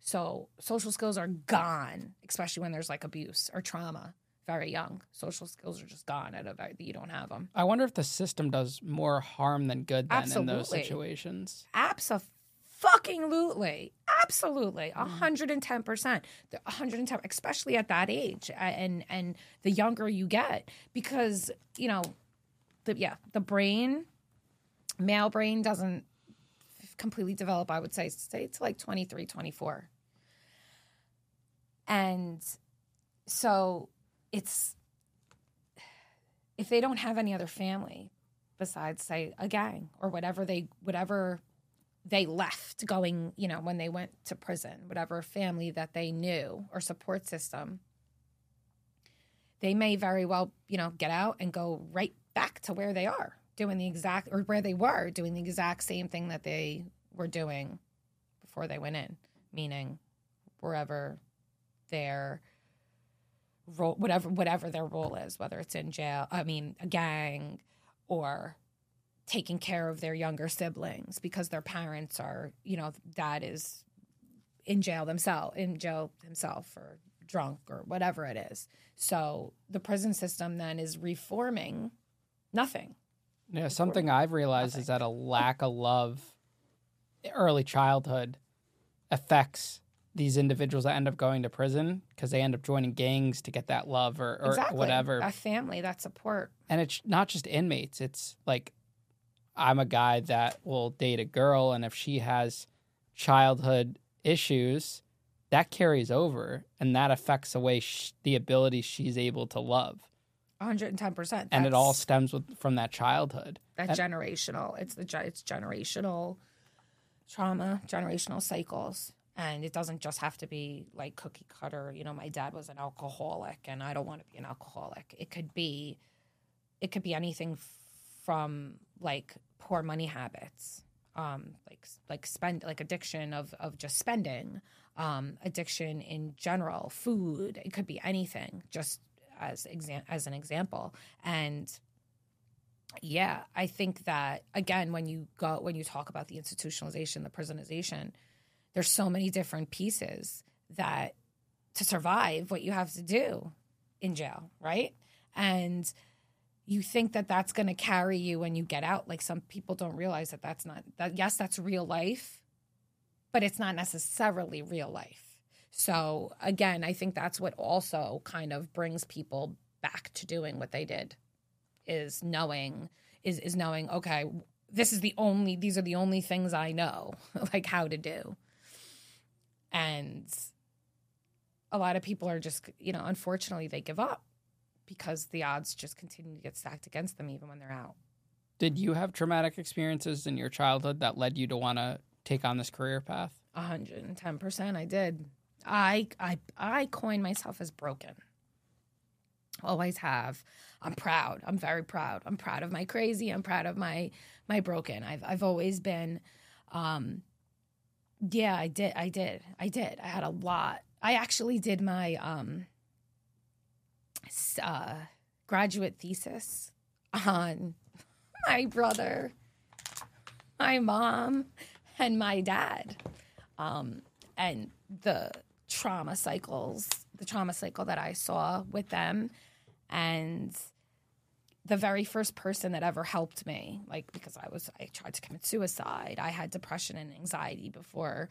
So social skills are gone especially when there's like abuse or trauma very young. Social skills are just gone at a very, you don't have them. I wonder if the system does more harm than good then Absolutely. in those situations. Absolutely. Absolutely. Mm. 110%. The 110 especially at that age and and the younger you get because, you know, the yeah, the brain male brain doesn't completely develop, I would say say it's like 23, 24. And so it's if they don't have any other family besides say a gang or whatever they whatever they left going you know when they went to prison whatever family that they knew or support system they may very well you know get out and go right back to where they are doing the exact or where they were doing the exact same thing that they were doing before they went in meaning wherever their role whatever whatever their role is whether it's in jail i mean a gang or taking care of their younger siblings because their parents are you know dad is in jail themselves in jail himself or drunk or whatever it is. So the prison system then is reforming nothing. Yeah, something I've realized is that a lack of love, early childhood, affects these individuals that end up going to prison because they end up joining gangs to get that love or, or exactly. whatever. that family that support. And it's not just inmates it's like i'm a guy that will date a girl and if she has childhood issues that carries over and that affects the way sh- the ability she's able to love. 110% and it all stems with, from that childhood. That generational it's the it's generational trauma generational cycles and it doesn't just have to be like cookie cutter. You know my dad was an alcoholic and i don't want to be an alcoholic. It could be it could be anything from like poor money habits um like like spend like addiction of of just spending um addiction in general food. It could be anything just as exam- as an example. And yeah, I think that again, when you go when you talk about the institutionalization, the prisonization, there's so many different pieces that to survive what you have to do in jail, right? And you think that that's going to carry you when you get out. Like some people don't realize that that's not that. Yes, that's real life, but it's not necessarily real life. So again, I think that's what also kind of brings people back to doing what they did is knowing is is knowing okay this is the only these are the only things i know like how to do and a lot of people are just you know unfortunately they give up because the odds just continue to get stacked against them even when they're out. Did you have traumatic experiences in your childhood that led you to want to take on this career path? 110% i did. I i i coined myself as broken. Always have. I'm proud. I'm very proud. I'm proud of my crazy. I'm proud of my my broken. I've i've always been um yeah i did i did i did. I had a lot. I actually did my um uh graduate thesis on my brother my mom and my dad. Um and the trauma cycles the trauma cycle that i saw with them. And the very first person that ever helped me like because i was i tried to commit suicide. I had depression and anxiety before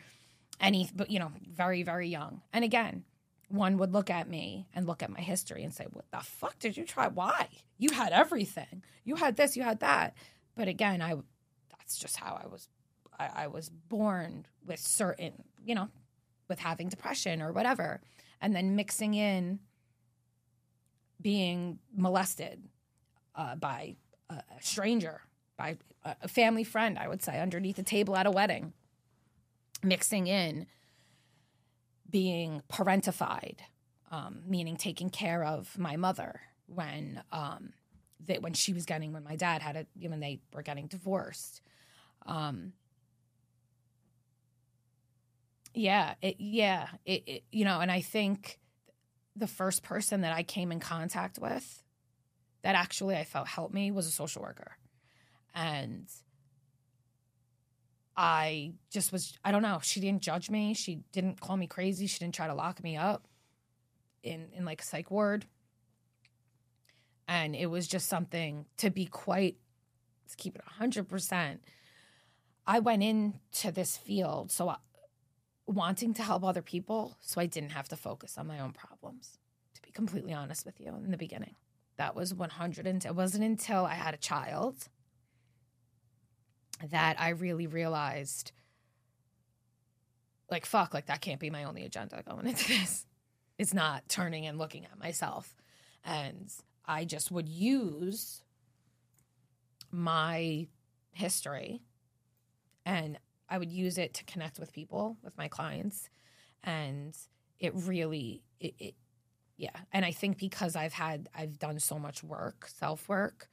any but you know very very young. And again one would look at me and look at my history and say what the fuck did you try? Why? You had everything. You had this you had that. But again i that's just how i was i, I was born with certain you know with having depression or whatever and then mixing in being molested uh, by a stranger, by a family friend, I would say, underneath a table at a wedding, mixing in being parentified, um, meaning taking care of my mother when um, that when she was getting when my dad had a when they were getting divorced. Um, yeah, it, yeah, it, it, you know, and I think the first person that I came in contact with that actually I felt helped me was a social worker. And I just was, I don't know, she didn't judge me. She didn't call me crazy. She didn't try to lock me up in, in like a psych ward. And it was just something to be quite, let's keep it 100%. I went into this field so I, wanting to help other people so I didn't have to focus on my own problems, to be completely honest with you in the beginning. That was 100 and it wasn't until I had a child that I really realized like fuck, like that can't be my only agenda going into this. It's not turning and looking at myself. And I just would use my history and I would use it to connect with people, with my clients. And it really, it, it yeah. And I think because I've had, I've done so much work, self work,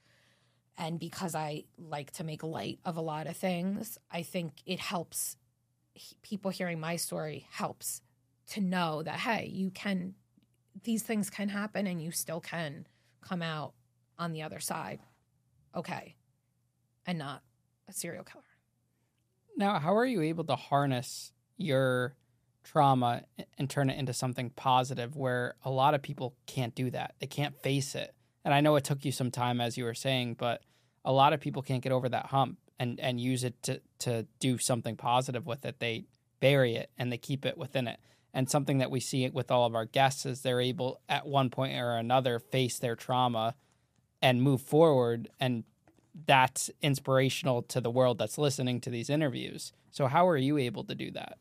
and because I like to make light of a lot of things, I think it helps people hearing my story helps to know that, hey, you can, these things can happen and you still can come out on the other side okay and not a serial killer. Now, how are you able to harness your trauma and turn it into something positive where a lot of people can't do that? They can't face it. And I know it took you some time, as you were saying, but a lot of people can't get over that hump and, and use it to, to do something positive with it. They bury it and they keep it within it. And something that we see with all of our guests is they're able, at one point or another, face their trauma and move forward and that's inspirational to the world that's listening to these interviews. So, how are you able to do that?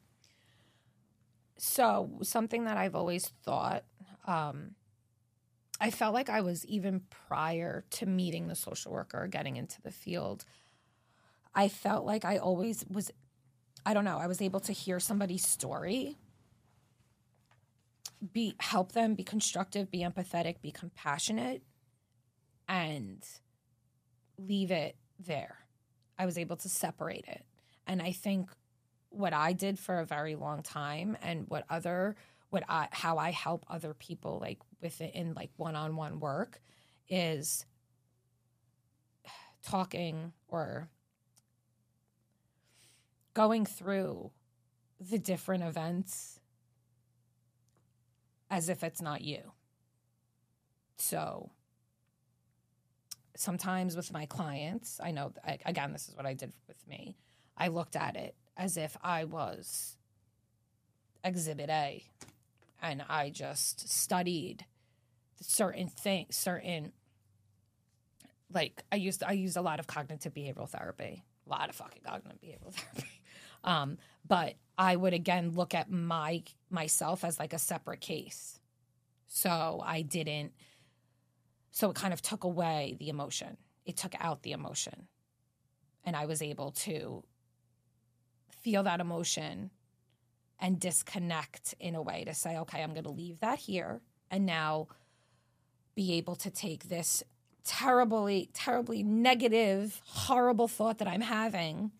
So, something that I've always thought, um, I felt like I was even prior to meeting the social worker, getting into the field, I felt like I always was, I don't know, I was able to hear somebody's story, be help them, be constructive, be empathetic, be compassionate, and leave it there. I was able to separate it. And I think what I did for a very long time and what other what I how I help other people like with it in like one-on-one work is talking or going through the different events as if it's not you. So sometimes with my clients, I know, again, this is what I did with me. I looked at it as if I was exhibit A and I just studied certain things, certain like I used I used a lot of cognitive behavioral therapy, a lot of fucking cognitive behavioral therapy. Um, but I would again look at my myself as like a separate case. So I didn't so it kind of took away the emotion, it took out the emotion. And I was able to feel that emotion and disconnect in a way to say, okay, I'm going to leave that here and now be able to take this terribly, terribly negative, horrible thought that I'm having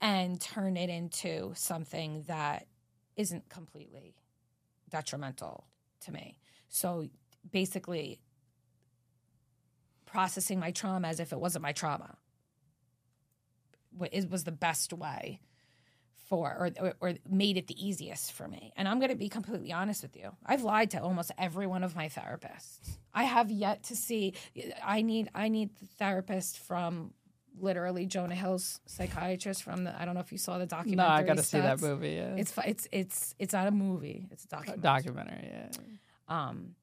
and turn it into something that isn't completely detrimental to me. So basically, processing my trauma as if it wasn't my trauma it was the best way for or, or, made it the easiest for me and i'm going to be completely honest with you i've lied to almost every one of my therapists i have yet to see i need i need the therapist from literally Jonah Hill's psychiatrist from the. I don't know if you saw the documentary. No, I got to see that movie. Yeah, it's it's it's it's not a movie. It's a documentary. documentary. Yeah. Um,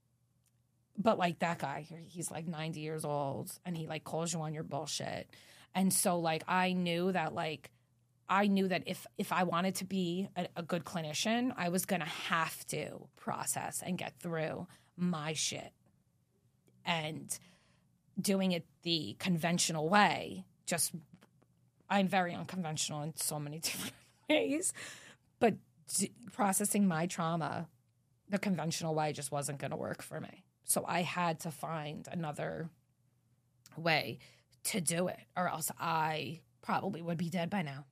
but like that guy, he's like 90 years old and he like calls you on your bullshit. And so like I knew that like I knew that if if I wanted to be a, a good clinician, I was gonna have to process and get through my shit. And doing it the conventional way, just I'm very unconventional in so many different ways, but d- processing my trauma the conventional way just wasn't going to work for me. So I had to find another way to do it, or else I probably would be dead by now.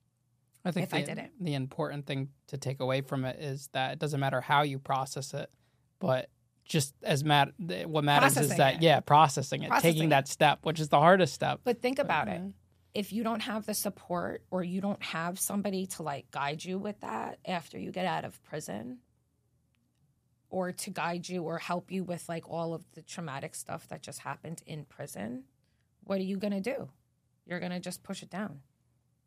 I think if the, I did it. the important thing to take away from it is that it doesn't matter how you process it, but just as mat- what matters is that it. yeah, processing it, Processing taking it. that step, which is the hardest step. But think about it. Mhm. If you don't have the support or you don't have somebody to like guide you with that after you get out of prison or to guide you or help you with like all of the traumatic stuff that just happened in prison, what are you going to do? You're going to just push it down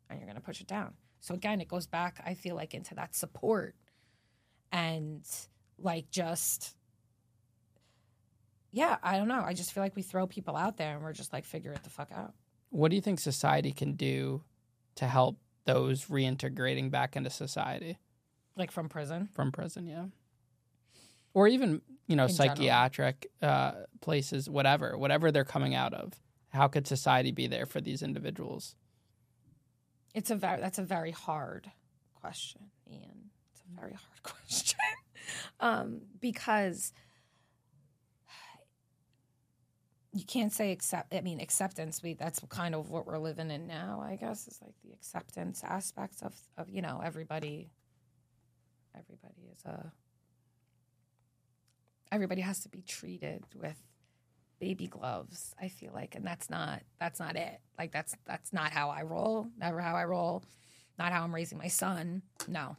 and you're going to push it down. So again, it goes back, I feel like, into that support and like just, yeah, I don't know. I just feel like we throw people out there and we're just like, figure it the fuck out. What do you think society can do to help those reintegrating back into society Like from prison. from prison? Yeah, or even you know In psychiatric uh, places, whatever, whatever they're coming out of. How could society be there for these individuals? It's a very that's a very hard question, Ian. It's a very hard question. um, because you can't say accept I mean acceptance, we that's kind of what we're living in now, I guess, is like the acceptance aspects of of, you know, everybody everybody is a everybody has to be treated with baby gloves i feel like and that's not that's not it. Like that's that's not how i roll never how i roll not how i'm raising my son no.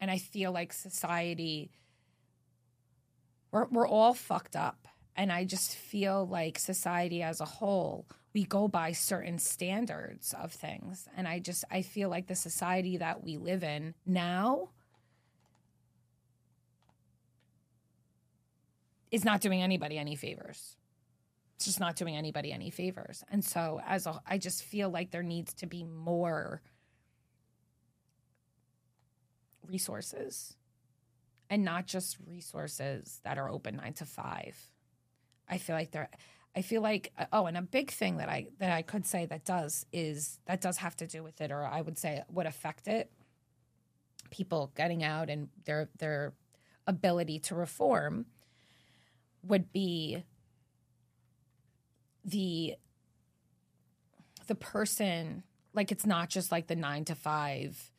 And i feel like society we're, we're all fucked up and i just feel like society as a whole we go by certain standards of things and i just i feel like the society that we live in now is not doing anybody any favors. It's just not doing anybody any favors. And so as a I just feel like there needs to be more resources and not just resources that are open 9 to 5. I feel like there I feel like uh, oh and a big thing that I that I could say that does is that does have to do with it or I would say would affect it people getting out and their their ability to reform would be the the person like it's not just like the 9 to 5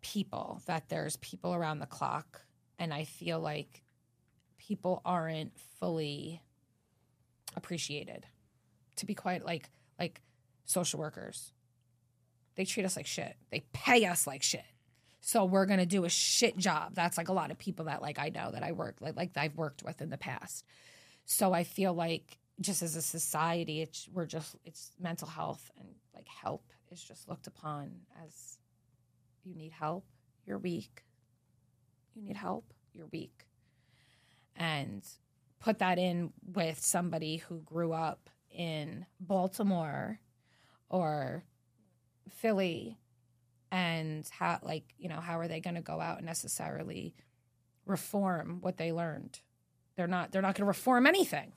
people that there's people around the clock. And I feel like people aren't fully appreciated to be quite like like social workers. They treat us like shit. They pay us like shit so we're gonna do a shit job. That's like a lot of people that like i know that i work like, like i've worked with in the past. So i feel like just as a society it's we're just it's mental health and like help is just looked upon as you need help you're weak. You need help you're weak. And put that in with somebody who grew up in baltimore or philly and how like you know how are they going to go out and necessarily reform what they learned? They're not they're not going to reform anything.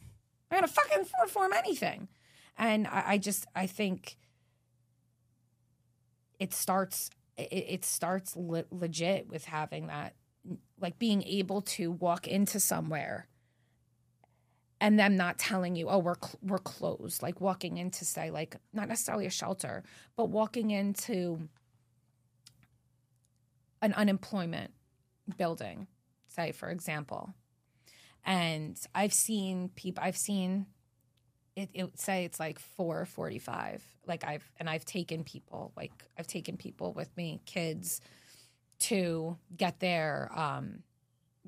They're going to fucking reform anything. And I, I just i think it starts it, it starts le- legit with having that like being able to walk into somewhere and them not telling you, oh, we're cl- we're closed. Like walking into say, like not necessarily a shelter, but walking into an unemployment building, say for example, and I've seen people. I've seen it, it say it's like 445 like i've and i've taken people like i've taken people with me kids to get their um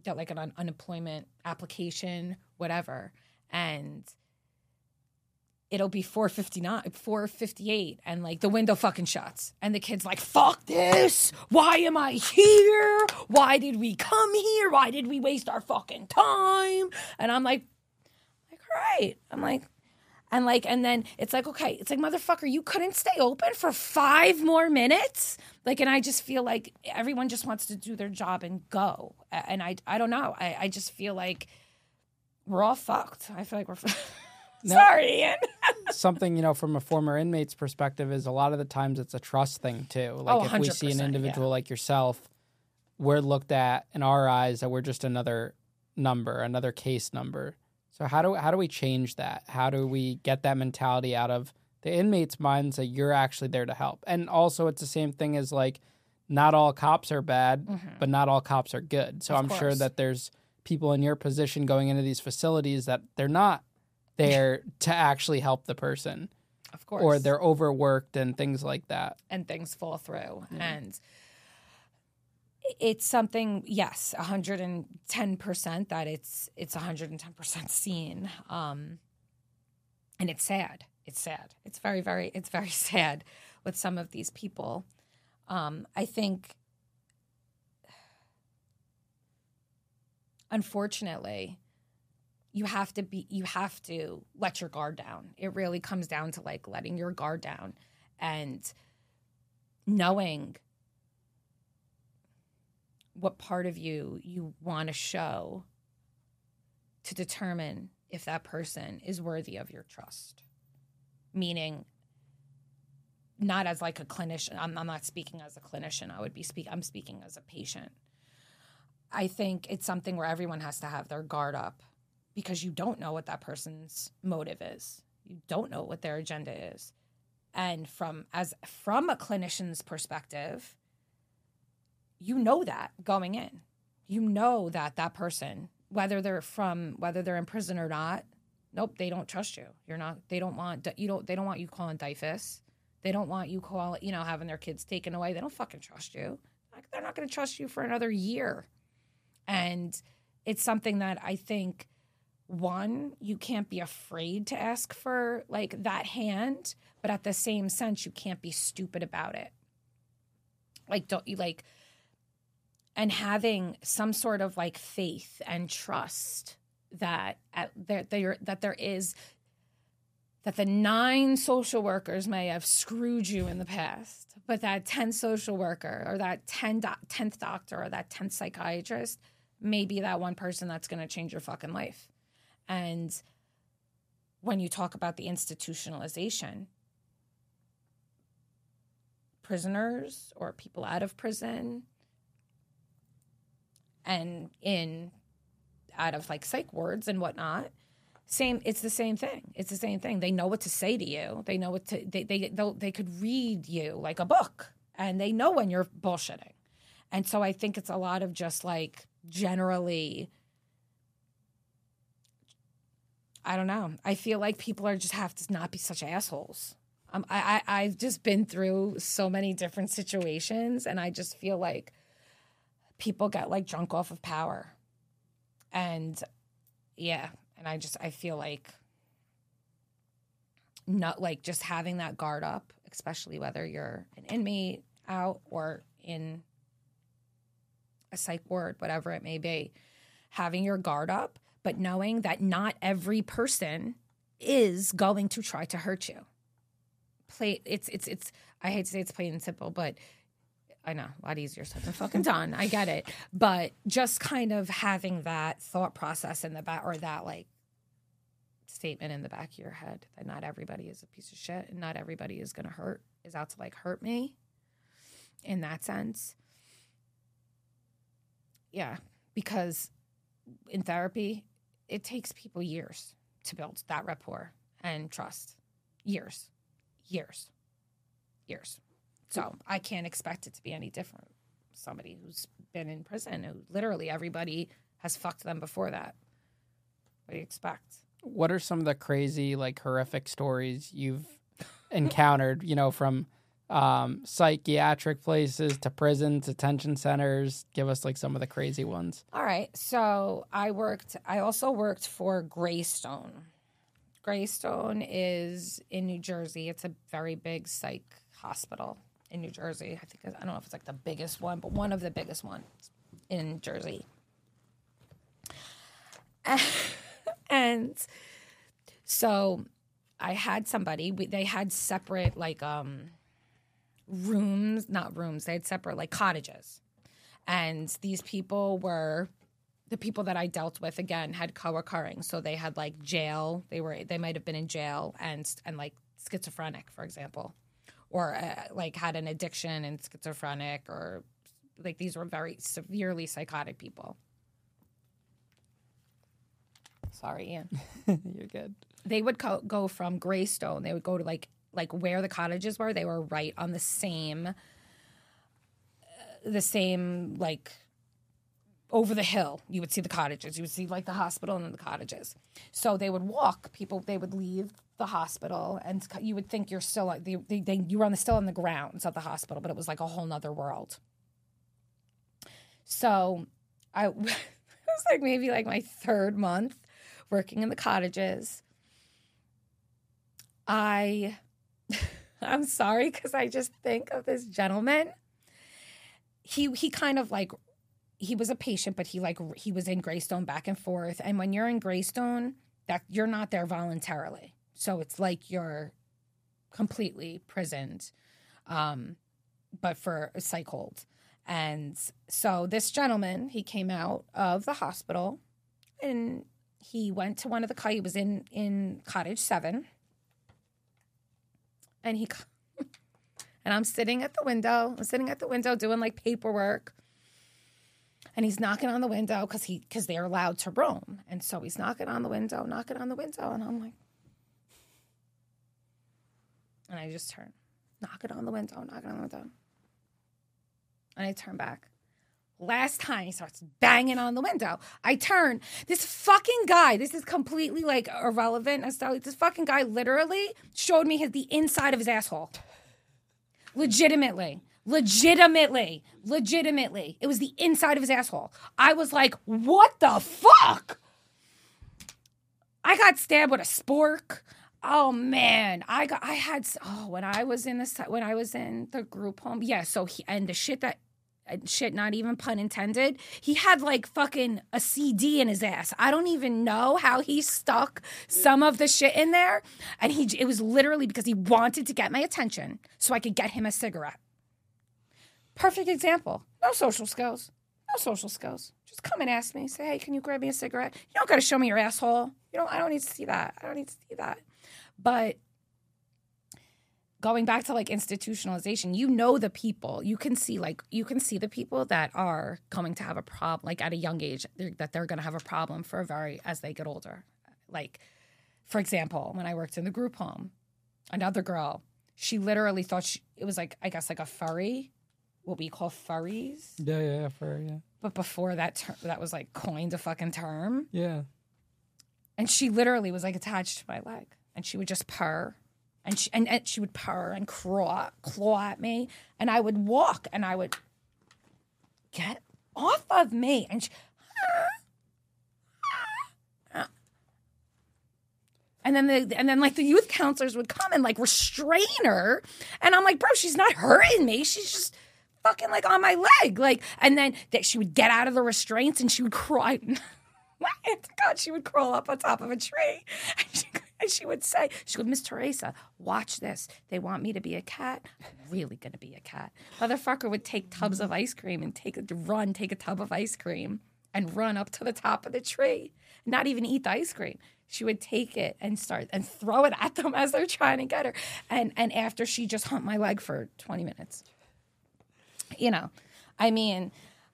get like an un- unemployment application whatever and it'll be 459 458 and like the window fucking shuts and the kid's like fuck this why am i here why did we come here why did we waste our fucking time and i'm like like right i'm like And like, and then it's like, okay, it's like, motherfucker, you couldn't stay open for five more minutes. Like, and I just feel like everyone just wants to do their job and go. And I, I don't know. I, I just feel like we're all fucked. I feel like we're. Sorry, Ian. something you know from a former inmate's perspective is a lot of the times it's a trust thing too. Like Oh, if we see an individual yeah. like yourself, we're looked at in our eyes that we're just another number, another case number. So how do how do we change that? How do we get that mentality out of the inmates' minds that you're actually there to help? And also, it's the same thing as like, not all cops are bad, but not all cops are good. So Mm-hmm. Of I'm sure that there's people in your position going into these facilities that they're not there to actually help the person Of course. or they're overworked and things like that. and things fall through. And it's something, yes, 110% that it's it's 110% seen. Um, and it's sad. It's sad. It's very, very, it's very sad with some of these people. Um, I think, unfortunately, you have to be you have to let your guard down. It really comes down to like letting your guard down and knowing what part of you you want to show to determine if that person is worthy of your trust. Meaning not as like a clinician. I'm, I'm not speaking as a clinician. I would be speak I'm speaking as a patient. I think it's something where everyone has to have their guard up because you don't know what that person's motive is. You don't know what their agenda is. And from as from a clinician's perspective, you know that going in. You know that that person, whether they're from whether they're in prison or not, nope, they don't trust you. You're not they don't want you don't they don't want you calling DYFS. They don't want you call you know having their kids taken away. They don't fucking trust you. Like, They're not going to trust you for another year. And it's something that I think one, you can't be afraid to ask for like that hand, but at the same sense, you can't be stupid about it. Like, don't you like, and having some sort of like faith and trust that at there, there that there is that the nine social workers may have screwed you in the past, but that 10 social worker or that 10 doc- 10th doctor or that 10th psychiatrist may be that one person that's going to change your fucking life. And when you talk about the institutionalization, prisoners or people out of prison and in out of like psych wards and whatnot, same it's the same thing. It's the same thing. They know what to say to you. They know what to they they they could read you like a book and they know when you're bullshitting. And so i think it's a lot of just like generally i don't know. I feel like people are just have to not be such assholes. Um, I, I i've just been through so many different situations and i just feel like people get like drunk off of power. And yeah and i just i feel like not like just having that guard up especially whether you're an inmate out or in a psych ward whatever it may be having your guard up but knowing that not every person is going to try to hurt you play it's it's it's i hate to say it's plain and simple but I know, a lot easier said than fucking done. I get it. But just kind of having that thought process in the back or that like statement in the back of your head that not everybody is a piece of shit and not everybody is gonna hurt is out to like hurt me in that sense. Yeah. Because in therapy, it takes people years to build that rapport and trust. Years. Years. Years. So I can't expect it to be any different. Somebody who's been in prison, who literally everybody has fucked them before that. What do you expect? What are some of the crazy, like horrific stories you've encountered? You know, from um, psychiatric places to prisons, detention centers. Give us like some of the crazy ones. All right. So I worked, I also worked for Greystone. Greystone is in New Jersey. It's a very big psych hospital in New Jersey. I think, I don't know if it's like the biggest one, but one of the biggest ones in Jersey. and so I had somebody. We, they had separate like um rooms, not rooms. They had separate like cottages, and these people were the people that I dealt with again had co-occurring. So they had like jail. They were they might have been in jail and and like schizophrenic, for example, or uh, like had an addiction and schizophrenic, or like these were very severely psychotic people. Sorry, Ian. You're good. They would co- go from Greystone. They would go to like like where the cottages were. They were right on the same, uh, the same like over the hill. You would see the cottages. You would see like the hospital and then the cottages. So they would walk. People they would leave the hospital, and you would think you're still like they, they, they, you were on the still on the grounds of the hospital, but it was like a whole nother world. So I it was like maybe like my third month working in the cottages. I I'm sorry because I just think of this gentleman. He he kind of like he was a patient, but he like he was in Greystone back and forth. And when you're in Greystone, that you're not there voluntarily, so it's like you're completely prisoned, um, but for a psych hold. And so this gentleman, he came out of the hospital, and he went to one of the he was in in cottage seven and he and i'm sitting at the window i'm sitting at the window doing like paperwork. And he's knocking on the window because he because they're allowed to roam. And so he's knocking on the window knocking on the window and i'm like and i just turn knocking on the window knocking on the window. And i turn back Last time he starts banging on the window, I turn. This fucking guy, this is completely like irrelevant. As to- This fucking guy literally showed me his the inside of his asshole. Legitimately. Legitimately. Legitimately. It was the inside of his asshole. I was like, what the fuck? I got stabbed with a spork. Oh man, I got I had oh when I was in the when I was in the group home. Yeah, so he and the shit that and shit, not even pun intended. He had like fucking a CD in his ass. I don't even know how he stuck some of the shit in there. And he it was literally because he wanted to get my attention so I could get him a cigarette. Perfect example. No social skills. No social skills. Just come and ask me. Say, hey, can you grab me a cigarette? You don't gotta show me your asshole. You know, I don't need to see that. I don't need to see that. But going back to like institutionalization you know the people. You can see like you can see the people that are going to have a problem like at a young age they're, that they're going to have a problem for a very as they get older. Like for example when i worked in the group home another girl she literally thought she, it was like i guess like a furry what we call furries. Yeah, yeah, yeah, for yeah, but before that ter- that was like coined a fucking term. Yeah. and she literally was like attached to my leg. And she would just purr and she, and, and she would purr and claw, claw at me and i would walk and i would get off of me and she, and then the and then like the youth counselors would come and like restrain her and i'm like bro she's not hurting me she's just fucking like on my leg like and then that she would get out of the restraints and she would cry my God, she would crawl up on top of a tree. And she, and she would say, she would, Miss Terasa, watch this. They want me to be a cat. I'm really going to be a cat. Motherfucker would take tubs of ice cream and take run, take a tub of ice cream and run up to the top of the tree. Not even eat the ice cream. She would take it and start and throw it at them as they're trying to get her. And and after she just humped my leg for 20 minutes. You know, I mean,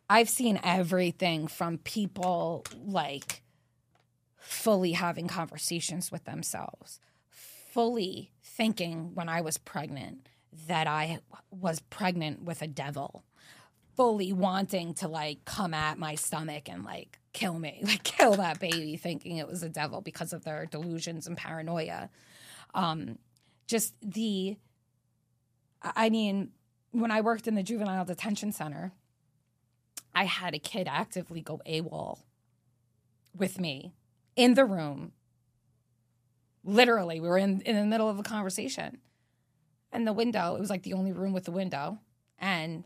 I've seen everything from people like fully having conversations with themselves, fully thinking when I was pregnant that I was pregnant with a devil, fully wanting to like come at my stomach and like kill me, like kill that baby, thinking it was a devil because of their delusions and paranoia. Um, just the, I mean, when I worked in the juvenile detention center, I had a kid actively go AWOL with me in the room. Literally, we were in, in the middle of a conversation. And the window, it was like the only room with the window. And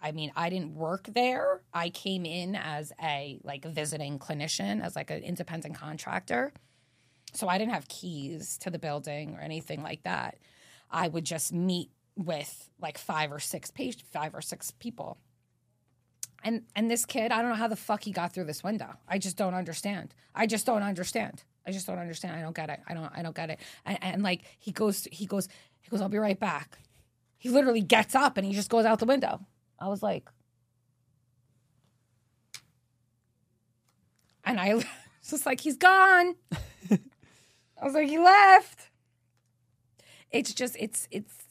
I mean, I didn't work there. I came in as a like visiting clinician, as like an independent contractor. So I didn't have keys to the building or anything like that. I would just meet with like five or six page five or six people. And and this kid, I don't know how the fuck he got through this window. I just don't understand. I just don't understand. I just don't understand. I don't get it. I don't I don't get it. And, and like he goes he goes he goes I'll be right back. He literally gets up and he just goes out the window. I was like And I was just like he's gone. I was like he left. It's just it's it's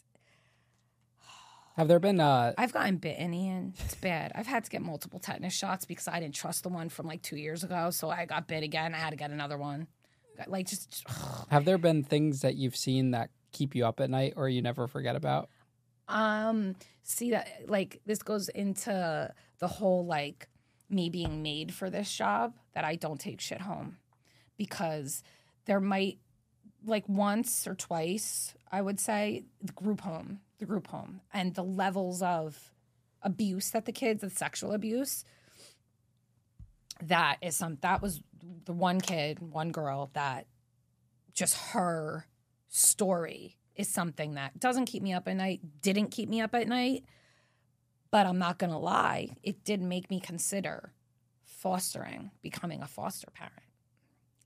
Have there been uh I've gotten bitten, Ian. It's bad. I've had to get multiple tetanus shots because I didn't trust the one from like two years ago. So I got bit again. I had to get another one. Like just, have there been things that you've seen that keep you up at night or you never forget about? um, see that like this goes into the whole like me being made for this job that I don't take shit home because there might like once or twice I would say the group home, the group home, and the levels of abuse that the kids, the sexual abuse. That is some. That was the one kid, one girl that just her story is something that doesn't keep me up at night. Didn't keep me up at night, but I'm not gonna lie, it did make me consider fostering, becoming a foster parent.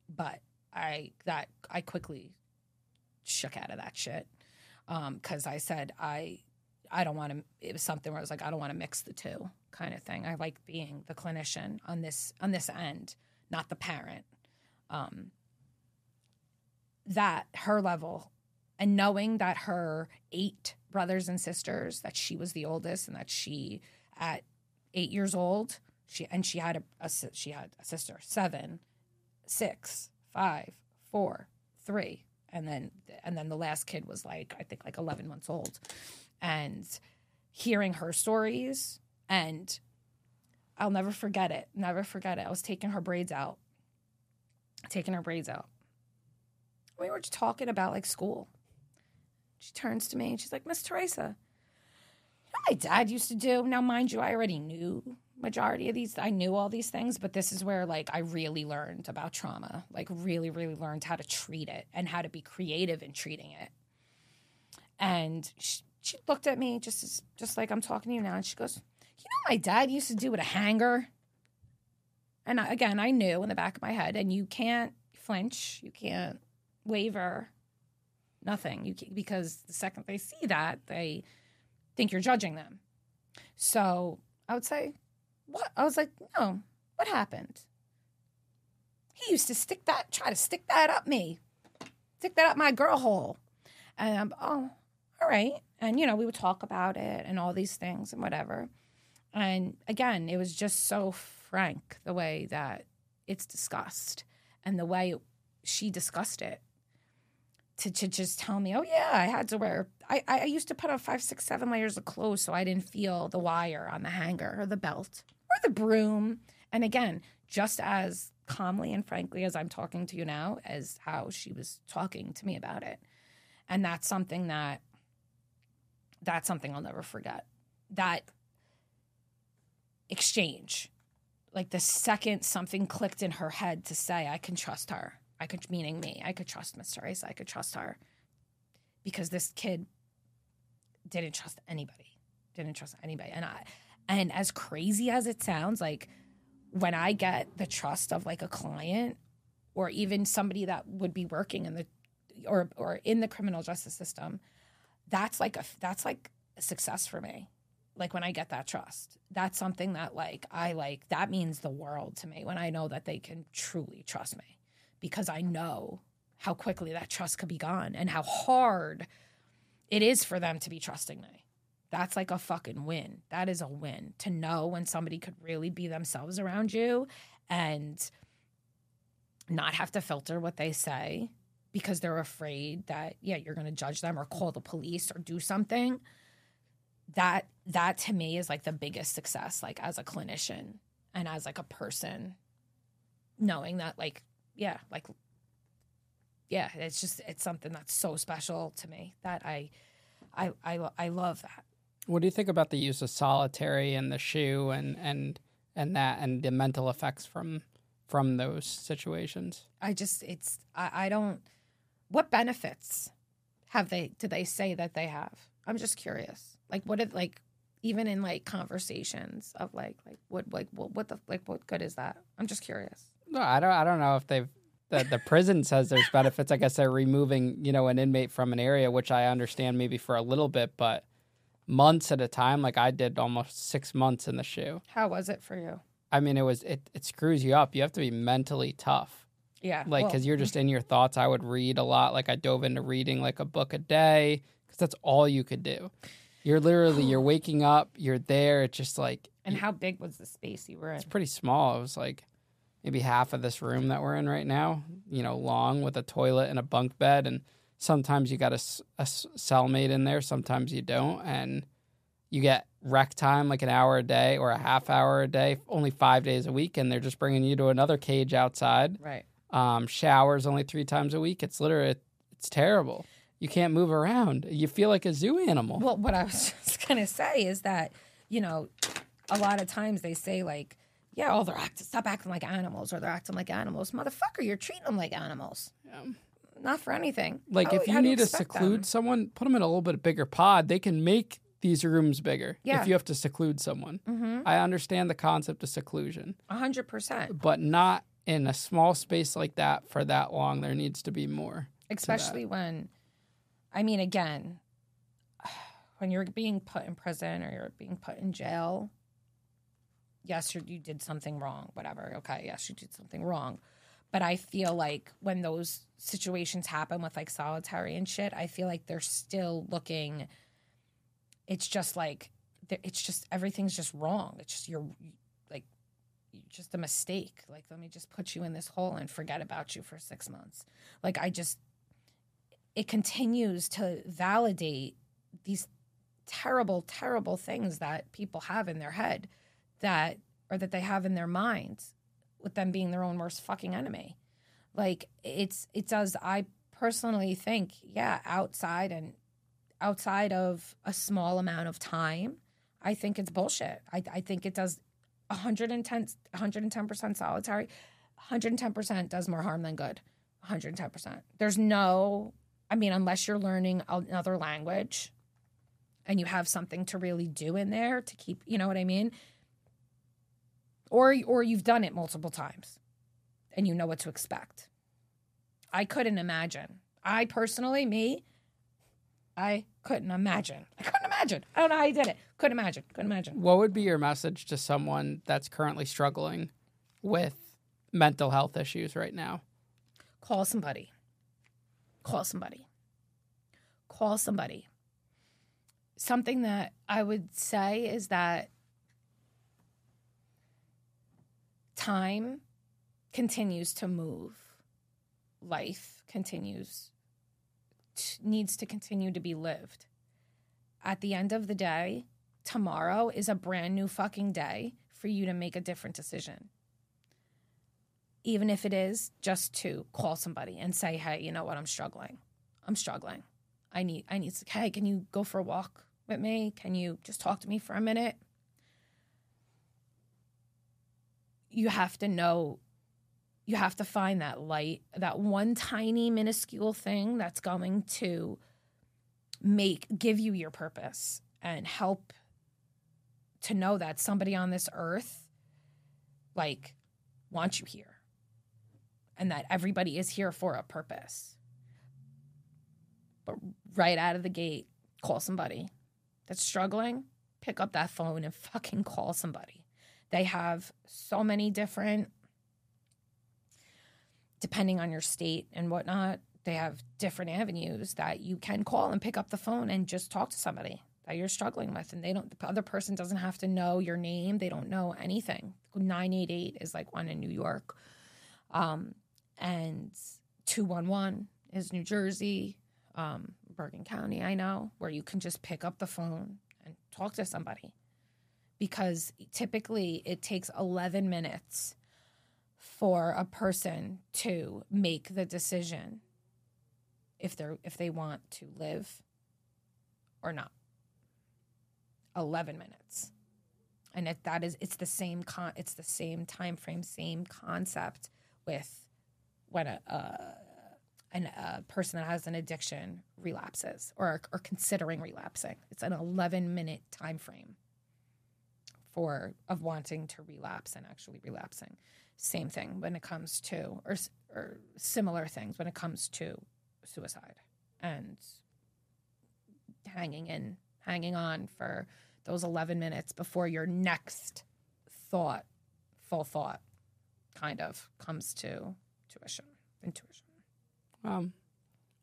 But I that I quickly shook out of that shit because I said I I don't want to. It was something where I was like I don't want to mix the two kind of thing. I like being the clinician on this on this end, not the parent. Um, that her level and knowing that her eight brothers and sisters that she was the oldest and that she at eight years old she and she had a, a she had a sister seven six five four three and then and then the last kid was like i think like 11 months old. And hearing her stories and i'll never forget it never forget it. I was taking her braids out taking her braids out. We were just talking about like school. She turns to me and she's like miss terasa you know my dad used to do? Now mind you i already knew majority of these i knew all these things but this is where like i really learned about trauma like really really learned how to treat it and how to be creative in treating it. And she, she looked at me just as just like i'm talking to you now and she goes you know my dad used to do with a hanger? And I, again i knew in the back of my head and you can't flinch you can't waver nothing. You can, because the second they see that they think you're judging them. So i would say what? I was like, no, what happened? He used to stick that, try to stick that up me, stick that up my girl hole. And I'm, oh, all right. And, you know, we would talk about it and all these things and whatever. And again, it was just so frank the way that it's discussed and the way she discussed it to, to just tell me, oh, yeah, I had to wear, I, I used to put on five, six, seven layers of clothes so I didn't feel the wire on the hanger or the belt or the broom. And again, just as calmly and frankly as I'm talking to you now, as how she was talking to me about it. And that's something that, that's something I'll never forget. That exchange, like the second something clicked in her head to say, I can trust her. I could, meaning me, I could trust Miss Terasa. I could trust her because this kid didn't trust anybody, didn't trust anybody. And I, and as crazy as it sounds, like when I get the trust of like a client or even somebody that would be working in the or or in the criminal justice system, that's like a that's like a success for me. Like when I get that trust, that's something that like I like that means the world to me when I know that they can truly trust me because I know how quickly that trust could be gone and how hard it is for them to be trusting me. That's like a fucking win. That is a win to know when somebody could really be themselves around you and not have to filter what they say because they're afraid that yeah, you're going to judge them or call the police or do something. That that to me is like the biggest success like as a clinician and as like a person knowing that like yeah, like yeah, it's just it's something that's so special to me that I I I I love that. What do you think about the use of solitary and the shoe and and and that and the mental effects from from those situations. I just it's I, I don't what benefits have they do they say that they have? I'm just curious. Like what it like even in like conversations of like like what like what, what the like what good is that? I'm just curious. No, I don't I don't know if they've the, the prison says there's benefits. I guess they're removing, you know, an inmate from an area, which I understand maybe for a little bit, but months at a time, like I did almost six months in the shoe. How was it for you? I mean, it was it it screws you up. You have to be mentally tough. Yeah. like well, because you're just in your thoughts. I would read a lot. Like I dove into reading like a book a day because that's all you could do. You're literally you're waking up, you're there. It's just like and how big was the space you were in? it's pretty small. It was like maybe half of this room that we're in right now. You know, long with a toilet and a bunk bed, and sometimes you got a, a cellmate in there, sometimes you don't, and you get rec time like an hour a day or a half hour a day, only five days a week, and they're just bringing you to another cage outside Right. um, showers only three times a week. It's literally it's terrible. You can't move around. You feel like a zoo animal. Well, what I was just gonna say is that you know, a lot of times they say like, yeah, oh, they're acting, stop acting like animals, or they're acting like animals. Motherfucker, you're treating them like animals. Not for anything. like How- if you need to seclude them? someone, put them in a little bit bigger pod. They can make these rooms bigger. Yeah. If you have to seclude someone, Mhm. I understand the concept of seclusion, a hundred percent, but not in a small space like that for that long. There needs to be more. especially when, I mean, again, when you're being put in prison or you're being put in jail. Yes, you you did something wrong. Whatever. Okay. Yes, you did something wrong. But I feel like when those situations happen with like solitary and shit, I feel like they're still looking. It's just like it's just everything's just wrong. It's just you're like just a mistake. Like let me just put you in this hole and forget about you for six months. Like I just it continues to validate these terrible, terrible things that people have in their head that or that they have in their minds with them being their own worst fucking enemy. Like it's it does I personally think, yeah, outside and outside of a small amount of time, I think it's bullshit. I, I think it does 110 110% solitary, 110% does more harm than good. 110%. There's no I mean unless you're learning another language and you have something to really do in there to keep, you know what I mean? Or or you've done it multiple times and you know what to expect. I couldn't imagine. I personally, me, I couldn't imagine. I couldn't imagine. I don't know how you did it. Couldn't imagine. Couldn't imagine. What would be your message to someone that's currently struggling with mental health issues right now? Call somebody. Call somebody. Call somebody. Something that I would say is that time continues to move. Life continues t- needs to continue to be lived. At the end of the day, tomorrow is a brand new fucking day for you to make a different decision even if it is just to call somebody and say, "Hey, you know what? I'm struggling. I'm struggling. I need I need hey, can you go for a walk with me? Can you just talk to me for a minute?" You have to know you have to find that light, that one tiny minuscule thing that's going to make give you your purpose and help to know that somebody on this earth like wants you here and that everybody is here for a purpose. But right out of the gate, call somebody that's struggling, pick up that phone and fucking call somebody. They have so many different, depending on your state and whatnot, they have different avenues that you can call and pick up the phone and just talk to somebody that you're struggling with. And they don't, the other person doesn't have to know your name, they don't know anything. 988 is like one in New York. Um, and 211 is New Jersey, um, Bergen County, I know, where you can just pick up the phone and talk to somebody. Because typically it takes 11 minutes for a person to make the decision if they're if they want to live or not. 11 minutes. and it, that is it's the same con it's the same time frame same concept with when a, a a person that has an addiction relapses or or considering relapsing it's an 11 minute time frame for of wanting to relapse and actually relapsing. Same thing when it comes to or or similar things when it comes to suicide and hanging in hanging on for those 11 minutes before your next thought full thought kind of comes to tuition intuition. Um,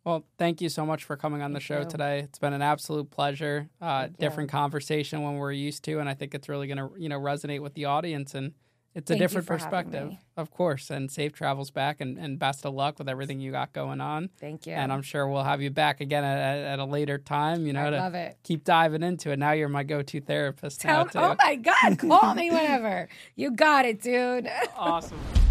well, thank you so much for coming on the show you. today. It's been an absolute pleasure. Uh, different you. conversation when we're used to, and I think it's really going to you know resonate with the audience, and it's Thank a different perspective, of course. And safe travels back, and, and best of luck with everything you got going on. thank you And I'm sure we'll have you back again at, at, at a later time. You know, i to love it keep diving into it. Now you're my go-to therapist. Tell, now, too. oh my god call me whenever you got it dude awesome.